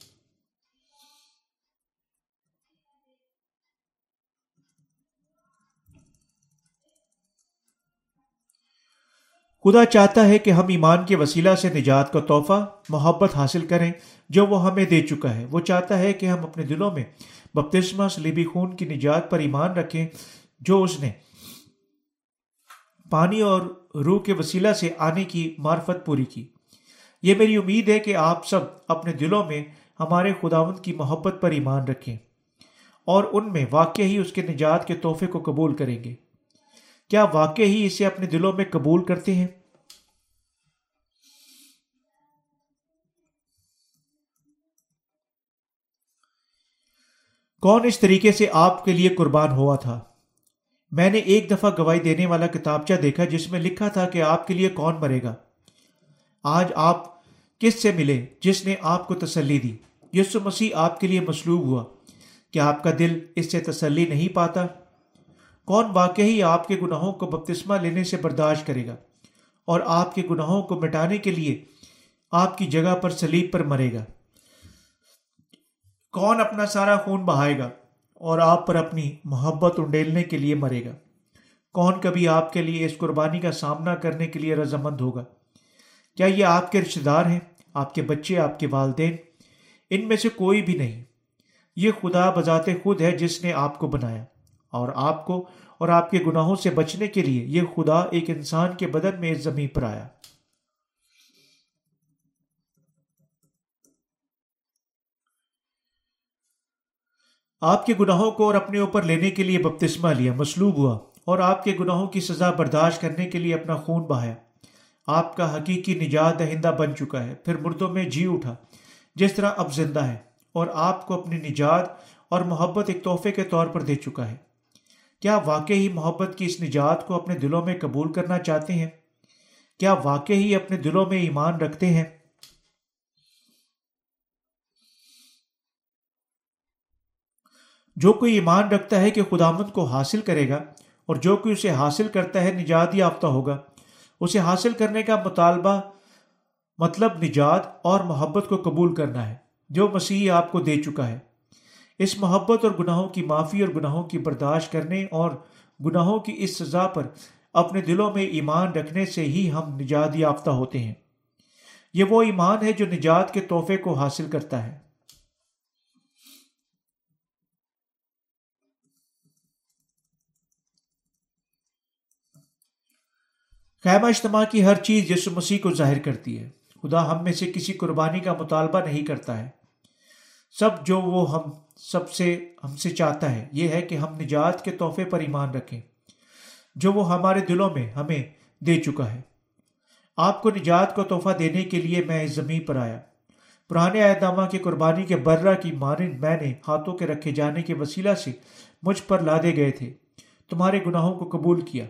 خدا چاہتا ہے کہ ہم ایمان کے وسیلہ سے نجات کا تحفہ، محبت حاصل کریں جو وہ ہمیں دے چکا ہے۔ وہ چاہتا ہے کہ ہم اپنے دلوں میں بپتسمہ سلیبی خون کی نجات پر ایمان رکھیں جو اس نے پانی اور روح کے وسیلہ سے آنے کی معرفت پوری کی۔ یہ میری امید ہے کہ آپ سب اپنے دلوں میں ہمارے خداوند کی محبت پر ایمان رکھیں اور ان میں واقع ہی اس کے نجات کے تحفے کو قبول کریں گے۔ کیا واقع ہی اسے اپنے دلوں میں قبول کرتے ہیں؟ کون اس طریقے سے آپ کے لیے قربان ہوا تھا؟ میں نے ایک دفعہ گواہی دینے والا کتابچہ دیکھا جس میں لکھا تھا کہ آپ کے لیے کون مرے گا۔ آج آپ کس سے ملے جس نے آپ کو تسلی دی؟ یسو مسیح آپ کے لیے مصلوب ہوا۔ کیا آپ کا دل اس سے تسلی نہیں پاتا؟ کون واقعی آپ کے گناہوں کو بپتسمہ لینے سے برداشت کرے گا اور آپ کے گناہوں کو مٹانے کے لیے آپ کی جگہ پر سلیب پر مرے گا؟ کون اپنا سارا خون بہائے گا اور آپ پر اپنی محبت انڈیلنے کے لیے مرے گا؟ کون کبھی آپ کے لیے اس قربانی کا سامنا کرنے کے لیے رضامند ہوگا؟ کیا یہ آپ کے رشتے دار ہیں، آپ کے بچے، آپ کے والدین؟ ان میں سے کوئی بھی نہیں۔ یہ خدا بذات خود ہے جس نے آپ کو بنایا۔ اور آپ کو اور آپ کے گناہوں سے بچنے کے لیے یہ خدا ایک انسان کے بدن میں اس زمین پر آیا۔ آپ کے گناہوں کو اور اپنے اوپر لینے کے لیے بپتسمہ لیا مسلوب ہوا اور آپ کے گناہوں کی سزا برداشت کرنے کے لیے اپنا خون بہایا۔ آپ کا حقیقی نجات دہندہ بن چکا ہے، پھر مردوں میں جی اٹھا، جس طرح اب زندہ ہے اور آپ کو اپنی نجات اور محبت ایک تحفے کے طور پر دے چکا ہے۔ کیا واقعی محبت کی اس نجات کو اپنے دلوں میں قبول کرنا چاہتے ہیں؟ کیا واقعی اپنے دلوں میں ایمان رکھتے ہیں؟ جو کوئی ایمان رکھتا ہے کہ خدامند کو حاصل کرے گا اور جو کوئی اسے حاصل کرتا ہے نجات یافتہ ہوگا۔ اسے حاصل کرنے کا مطالبہ مطلب نجات اور محبت کو قبول کرنا ہے، جو مسیح آپ کو دے چکا ہے۔ اس محبت اور گناہوں کی معافی اور گناہوں کی برداشت کرنے اور گناہوں کی اس سزا پر اپنے دلوں میں ایمان رکھنے سے ہی ہم نجات یافتہ ہوتے ہیں۔ یہ وہ ایمان ہے جو نجات کے تحفے کو حاصل کرتا ہے۔ خیمہ اجتماع کی ہر چیز یسو مسیح کو ظاہر کرتی ہے۔ خدا ہم میں سے کسی قربانی کا مطالبہ نہیں کرتا ہے۔ سب جو وہ ہم سب سے ہم سے چاہتا ہے، یہ ہے کہ ہم نجات کے تحفے پر ایمان رکھیں۔ جو وہ ہمارے دلوں میں ہمیں دے چکا ہے۔ آپ کو نجات کو تحفہ دینے کے لیے میں اس زمین پر آیا۔ پرانے اعدامہ کی قربانی کے برہ کی مانند میں نے ہاتھوں کے رکھے جانے کے وسیلہ سے مجھ پر لادے گئے تھے۔ تمہارے گناہوں کو قبول کیا۔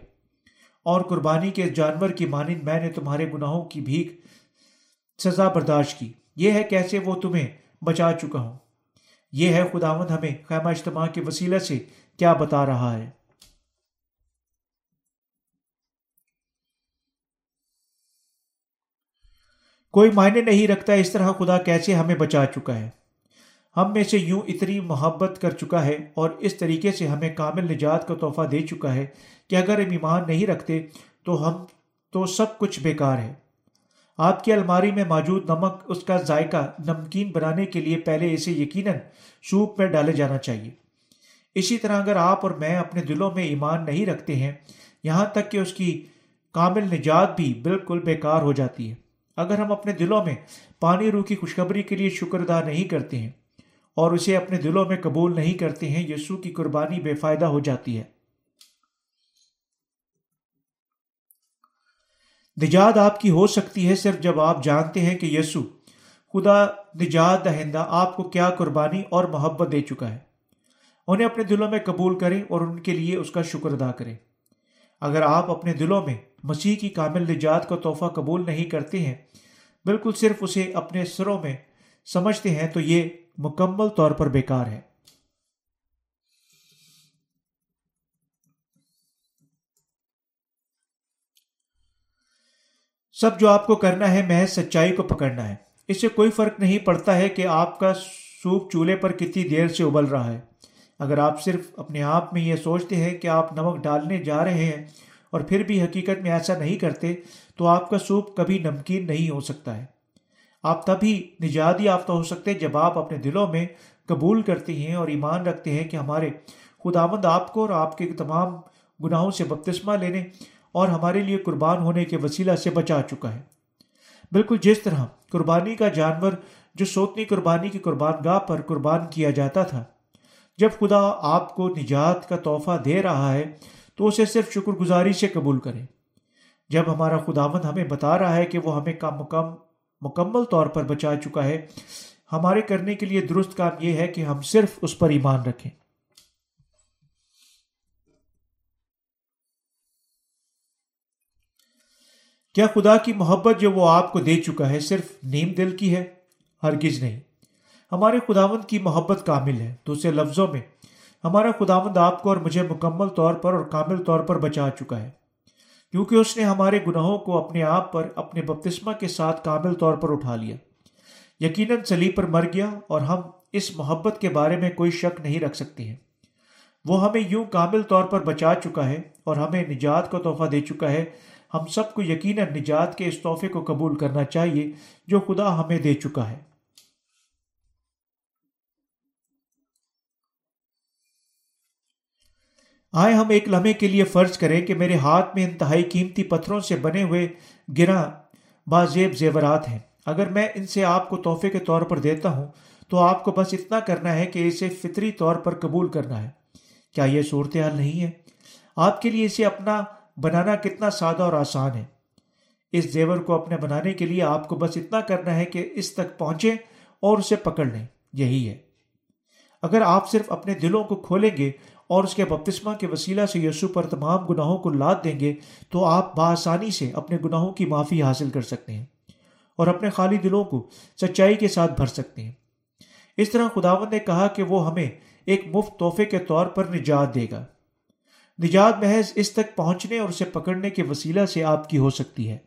اور قربانی کے جانور کی مانند میں نے تمہارے گناہوں کی بھیک سزا برداشت کی۔ یہ ہے کیسے وہ تمہیں بچا چکا ہوں۔ یہ ہے خداوند ہمیں۔ خیمہ اجتماع کے وسیلہ سے کیا بتا رہا ہے؟ کوئی معنی نہیں رکھتا اس طرح خدا کیسے ہمیں بچا چکا ہے۔ ہم میں سے یوں اتنی محبت کر چکا ہے اور اس طریقے سے ہمیں کامل نجات کا تحفہ دے چکا ہے کہ اگر ہم ایمان نہیں رکھتے تو ہم تو سب کچھ بیکار ہے۔ آپ کی الماری میں موجود نمک، اس کا ذائقہ نمکین بنانے کے لیے پہلے اسے یقیناً سوپ میں ڈالے جانا چاہیے۔ اسی طرح اگر آپ اور میں اپنے دلوں میں ایمان نہیں رکھتے ہیں، یہاں تک کہ اس کی کامل نجات بھی بالکل بیکار ہو جاتی ہے۔ اگر ہم اپنے دلوں میں پانی روح کی خوشخبری کے لیے شکر ادا نہیں کرتے ہیں اور اسے اپنے دلوں میں قبول نہیں کرتے ہیں یسو کی قربانی بے فائدہ ہو جاتی ہے۔ نجات آپ کی ہو سکتی ہے صرف جب آپ جانتے ہیں کہ یسو خدا نجات دہندہ آپ کو کیا قربانی اور محبت دے چکا ہے۔ انہیں اپنے دلوں میں قبول کریں اور ان کے لیے اس کا شکر ادا کریں۔ اگر آپ اپنے دلوں میں مسیح کی کامل نجات کا تحفہ قبول نہیں کرتے ہیں، بالکل صرف اسے اپنے سروں میں سمجھتے ہیں تو یہ مکمل طور پر بیکار ہے۔ سب جو آپ کو کرنا ہے محض سچائی کو پکڑنا ہے۔ اس سے کوئی فرق نہیں پڑتا ہے کہ آپ کا سوپ چولہے پر کتنی دیر سے ابل رہا ہے۔ اگر آپ صرف اپنے آپ میں یہ سوچتے ہیں کہ آپ نمک ڈالنے جا رہے ہیں اور پھر بھی حقیقت میں ایسا نہیں کرتے، تو آپ کا سوپ کبھی نمکین نہیں ہو سکتا ہے۔ آپ تبھی نجات یافتہ ہو سکتے جب آپ اپنے دلوں میں قبول کرتے ہیں اور ایمان رکھتے ہیں کہ ہمارے خداوند آپ کو اور آپ کے تمام گناہوں سے بپتسمہ لینے اور ہمارے لیے قربان ہونے کے وسیلہ سے بچا چکا ہے۔ بالکل جس طرح قربانی کا جانور جو سوتنی قربانی کی قربان گاہ پر قربان کیا جاتا تھا، جب خدا آپ کو نجات کا تحفہ دے رہا ہے، تو اسے صرف شکر گزاری سے قبول کریں۔ جب ہمارا خداوند ہمیں بتا رہا ہے کہ وہ ہمیں کم کم مکمل طور پر بچا چکا ہے، ہمارے کرنے کے لیے درست کام یہ ہے کہ ہم صرف اس پر ایمان رکھیں۔ کیا خدا کی محبت جو وہ آپ کو دے چکا ہے صرف نیم دل کی ہے؟ ہرگز نہیں۔ ہمارے خداوند کی محبت کامل ہے۔ دوسرے لفظوں میں، ہمارا خداوند آپ کو اور مجھے مکمل طور پر اور کامل طور پر بچا چکا ہے۔ کیونکہ اس نے ہمارے گناہوں کو اپنے آپ پر، اپنے بپتسمہ کے ساتھ کامل طور پر اٹھا لیا۔ یقیناً سلیب پر مر گیا اور ہم اس محبت کے بارے میں کوئی شک نہیں رکھ سکتے ہیں۔ وہ ہمیں یوں کامل طور پر بچا چکا ہے اور ہمیں نجات کا تحفہ دے چکا ہے ہم سب کو یقیناً نجات کے اس تحفے کو قبول کرنا چاہیے جو خدا ہمیں دے چکا ہے۔ آئے ہم ایک لمحے کے لیے فرض کریں کہ میرے ہاتھ میں انتہائی قیمتی پتھروں سے بنے ہوئے گرا بازیب زیورات ہیں۔ اگر میں ان سے آپ کو تحفے کے طور پر دیتا ہوں تو آپ کو بس اتنا کرنا ہے کہ اسے فطری طور پر قبول کرنا ہے۔ کیا یہ صورتحال نہیں ہے؟ آپ کے لیے اسے اپنا بنانا کتنا سادہ اور آسان ہے۔ اس زیور کو اپنے بنانے کے لیے آپ کو بس اتنا کرنا ہے کہ اس تک پہنچے اور اسے پکڑ لیں۔ یہی ہے۔ اگر آپ صرف اپنے دلوں کو کھولیں گے اور اس کے بپتسمہ کے وسیلہ سے یسو پر تمام گناہوں کو لاد دیں گے، تو آپ بآسانی سے اپنے گناہوں کی معافی حاصل کر سکتے ہیں اور اپنے خالی دلوں کو سچائی کے ساتھ بھر سکتے ہیں۔ اس طرح خداون نے کہا کہ وہ ہمیں ایک مفت تحفے کے طور پر نجات دے گا۔ نجات محض اس تک پہنچنے اور اسے پکڑنے کے وسیلہ سے آپ کی ہو سکتی ہے۔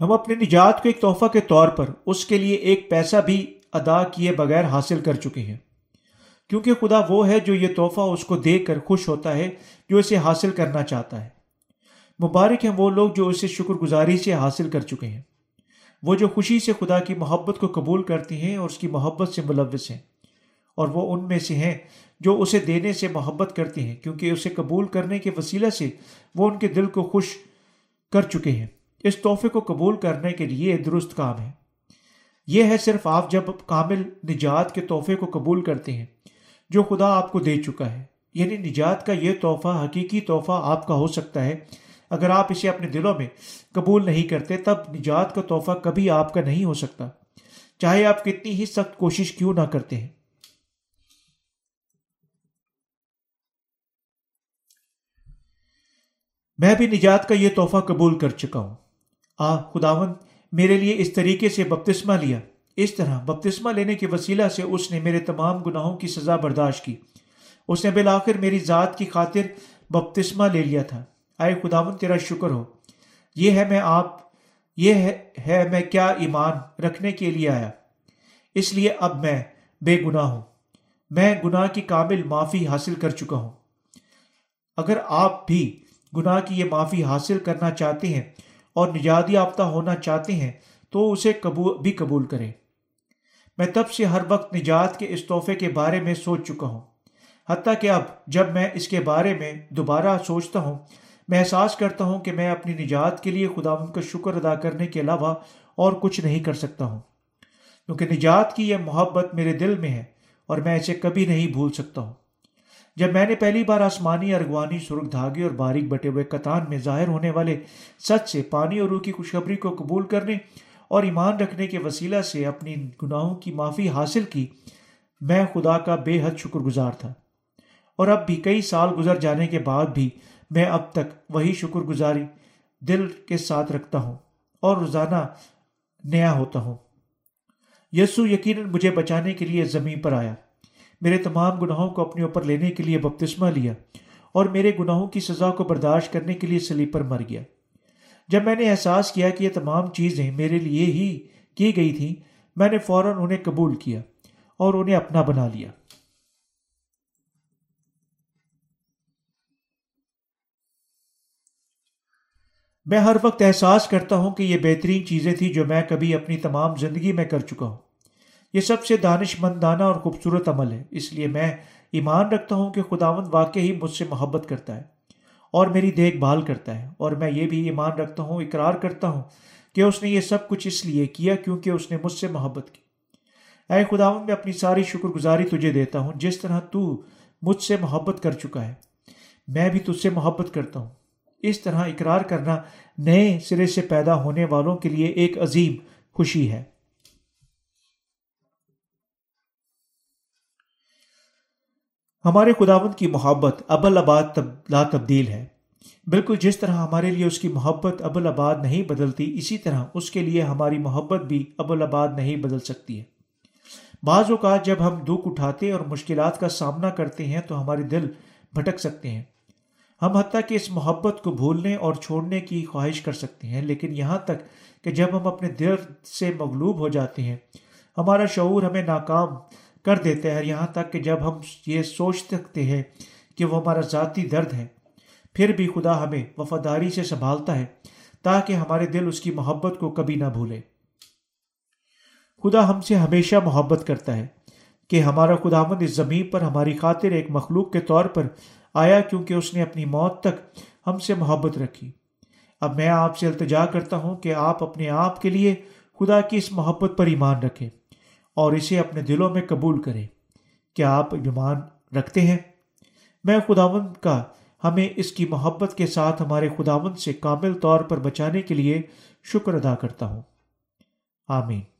ہم اپنے نجات کو ایک تحفہ کے طور پر اس کے لیے ایک پیسہ بھی ادا کیے بغیر حاصل کر چکے ہیں۔ کیونکہ خدا وہ ہے جو یہ تحفہ اس کو دے کر خوش ہوتا ہے، جو اسے حاصل کرنا چاہتا ہے۔ مبارک ہیں وہ لوگ جو اسے شکر گزاری سے حاصل کر چکے ہیں۔ وہ جو خوشی سے خدا کی محبت کو قبول کرتی ہیں اور اس کی محبت سے ملوث ہیں اور وہ ان میں سے ہیں جو اسے دینے سے محبت کرتے ہیں، کیونکہ اسے قبول کرنے کے وسیلہ سے وہ ان کے دل کو خوش کر چکے ہیں۔ اس تحفے کو قبول کرنے کے لیے درست کام ہے۔ یہ ہے صرف آپ جب کامل نجات کے تحفے کو قبول کرتے ہیں، جو خدا آپ کو دے چکا ہے۔ یعنی نجات کا یہ تحفہ حقیقی تحفہ آپ کا ہو سکتا ہے۔ اگر آپ اسے اپنے دلوں میں قبول نہیں کرتے، تب نجات کا تحفہ کبھی آپ کا نہیں ہو سکتا۔ چاہے آپ کتنی ہی سخت کوشش کیوں نہ کرتے ہیں۔ میں بھی نجات کا یہ تحفہ قبول کر چکا ہوں۔ آ خداون میرے لیے اس طریقے سے بپتسمہ لیا۔ اس طرح بپتسمہ لینے کے وسیلہ سے اس نے میرے تمام گناہوں کی سزا برداشت کی۔ اس نے بالآخر میری ذات کی خاطر بپتسمہ لے لیا تھا۔ آئے خداون تیرا شکر ہو۔ یہ ہے میں آپ، یہ ہے میں کیا ایمان رکھنے کے لیے آیا۔ اس لیے اب میں بے گناہ ہوں۔ میں گناہ کی کامل معافی حاصل کر چکا ہوں۔ اگر آپ بھی گناہ کی یہ معافی حاصل کرنا چاہتے ہیں اور نجات یافتہ ہونا چاہتے ہیں، تو اسے قبول، بھی قبول کریں۔ میں تب سے ہر وقت نجات کے اس تحفے کے بارے میں سوچ چکا ہوں۔ حتیٰ کہ اب جب میں اس کے بارے میں دوبارہ سوچتا ہوں میں احساس کرتا ہوں کہ میں اپنی نجات کے لیے خدا ان کا شکر ادا کرنے کے علاوہ اور کچھ نہیں کر سکتا ہوں۔ کیونکہ نجات کی یہ محبت میرے دل میں ہے اور میں اسے کبھی نہیں بھول سکتا ہوں۔ جب میں نے پہلی بار آسمانی ارغوانی سرخ دھاگے اور باریک بٹے ہوئے کتان میں ظاہر ہونے والے سچ سے پانی اور روح کی خوشخبری کو قبول کرنے اور ایمان رکھنے کے وسیلہ سے اپنی گناہوں کی معافی حاصل کی، میں خدا کا بے حد شکر گزار تھا۔ اور اب بھی کئی سال گزر جانے کے بعد بھی میں اب تک وہی شکر گزاری دل کے ساتھ رکھتا ہوں اور روزانہ نیا ہوتا ہوں۔ یسو یقیناً مجھے بچانے کے لیے زمین پر آیا۔ میرے تمام گناہوں کو اپنے اوپر لینے کے لیے بپتسمہ لیا اور میرے گناہوں کی سزا کو برداشت کرنے کے لیے سلیپ پر مر گیا۔ جب میں نے احساس کیا کہ یہ تمام چیزیں میرے لیے ہی کی گئی تھیں، میں نے فوراً انہیں قبول کیا اور انہیں اپنا بنا لیا۔ میں ہر وقت احساس کرتا ہوں کہ یہ بہترین چیزیں تھیں جو میں کبھی اپنی تمام زندگی میں کر چکا ہوں۔ یہ سب سے دانش مندانہ اور خوبصورت عمل ہے، اس لیے میں ایمان رکھتا ہوں کہ خداوند واقعی مجھ سے محبت کرتا ہے اور میری دیکھ بھال کرتا ہے۔ اور میں یہ بھی ایمان رکھتا ہوں، اقرار کرتا ہوں کہ اس نے یہ سب کچھ اس لیے کیا کیونکہ اس نے مجھ سے محبت کی۔ اے خداون میں اپنی ساری شکر گزاری تجھے دیتا ہوں، جس طرح تو مجھ سے محبت کر چکا ہے، میں بھی تجھ سے محبت کرتا ہوں۔ اس طرح اقرار کرنا نئے سرے سے پیدا ہونے والوں کے لیے ایک عظیم خوشی ہے۔ ہمارے خداوند کی محبت ابل آباد لا تبدیل ہے۔ بالکل جس طرح ہمارے لیے اس کی محبت ابل آباد نہیں بدلتی، اسی طرح اس کے لیے ہماری محبت بھی ابل آباد نہیں بدل سکتی ہے۔ بعض اوقات جب ہم دکھ اٹھاتے اور مشکلات کا سامنا کرتے ہیں تو ہمارے دل بھٹک سکتے ہیں۔ ہم حتیٰ کہ اس محبت کو بھولنے اور چھوڑنے کی خواہش کر سکتے ہیں، لیکن یہاں تک کہ جب ہم اپنے درد سے مغلوب ہو جاتے ہیں، ہمارا شعور ہمیں ناکام کر دیتے ہیں یہاں تک کہ جب ہم یہ سوچ سکتے ہیں کہ وہ ہمارا ذاتی درد ہے، پھر بھی خدا ہمیں وفاداری سے سنبھالتا ہے تاکہ ہمارے دل اس کی محبت کو کبھی نہ بھولے۔ خدا ہم سے ہمیشہ محبت کرتا ہے کہ ہمارا خدا مند اس زمین پر، ہماری خاطر ایک مخلوق کے طور پر آیا کیونکہ اس نے اپنی موت تک ہم سے محبت رکھی۔ اب میں آپ سے التجا کرتا ہوں کہ آپ اپنے آپ کے لیے خدا کی اس محبت پر ایمان رکھیں اور اسے اپنے دلوں میں قبول کریں۔ کیا آپ ایمان رکھتے ہیں؟ میں خداون کا، ہمیں اس کی محبت کے ساتھ ہمارے خداون سے کامل طور پر بچانے کے لیے شکر ادا کرتا ہوں۔ آمین۔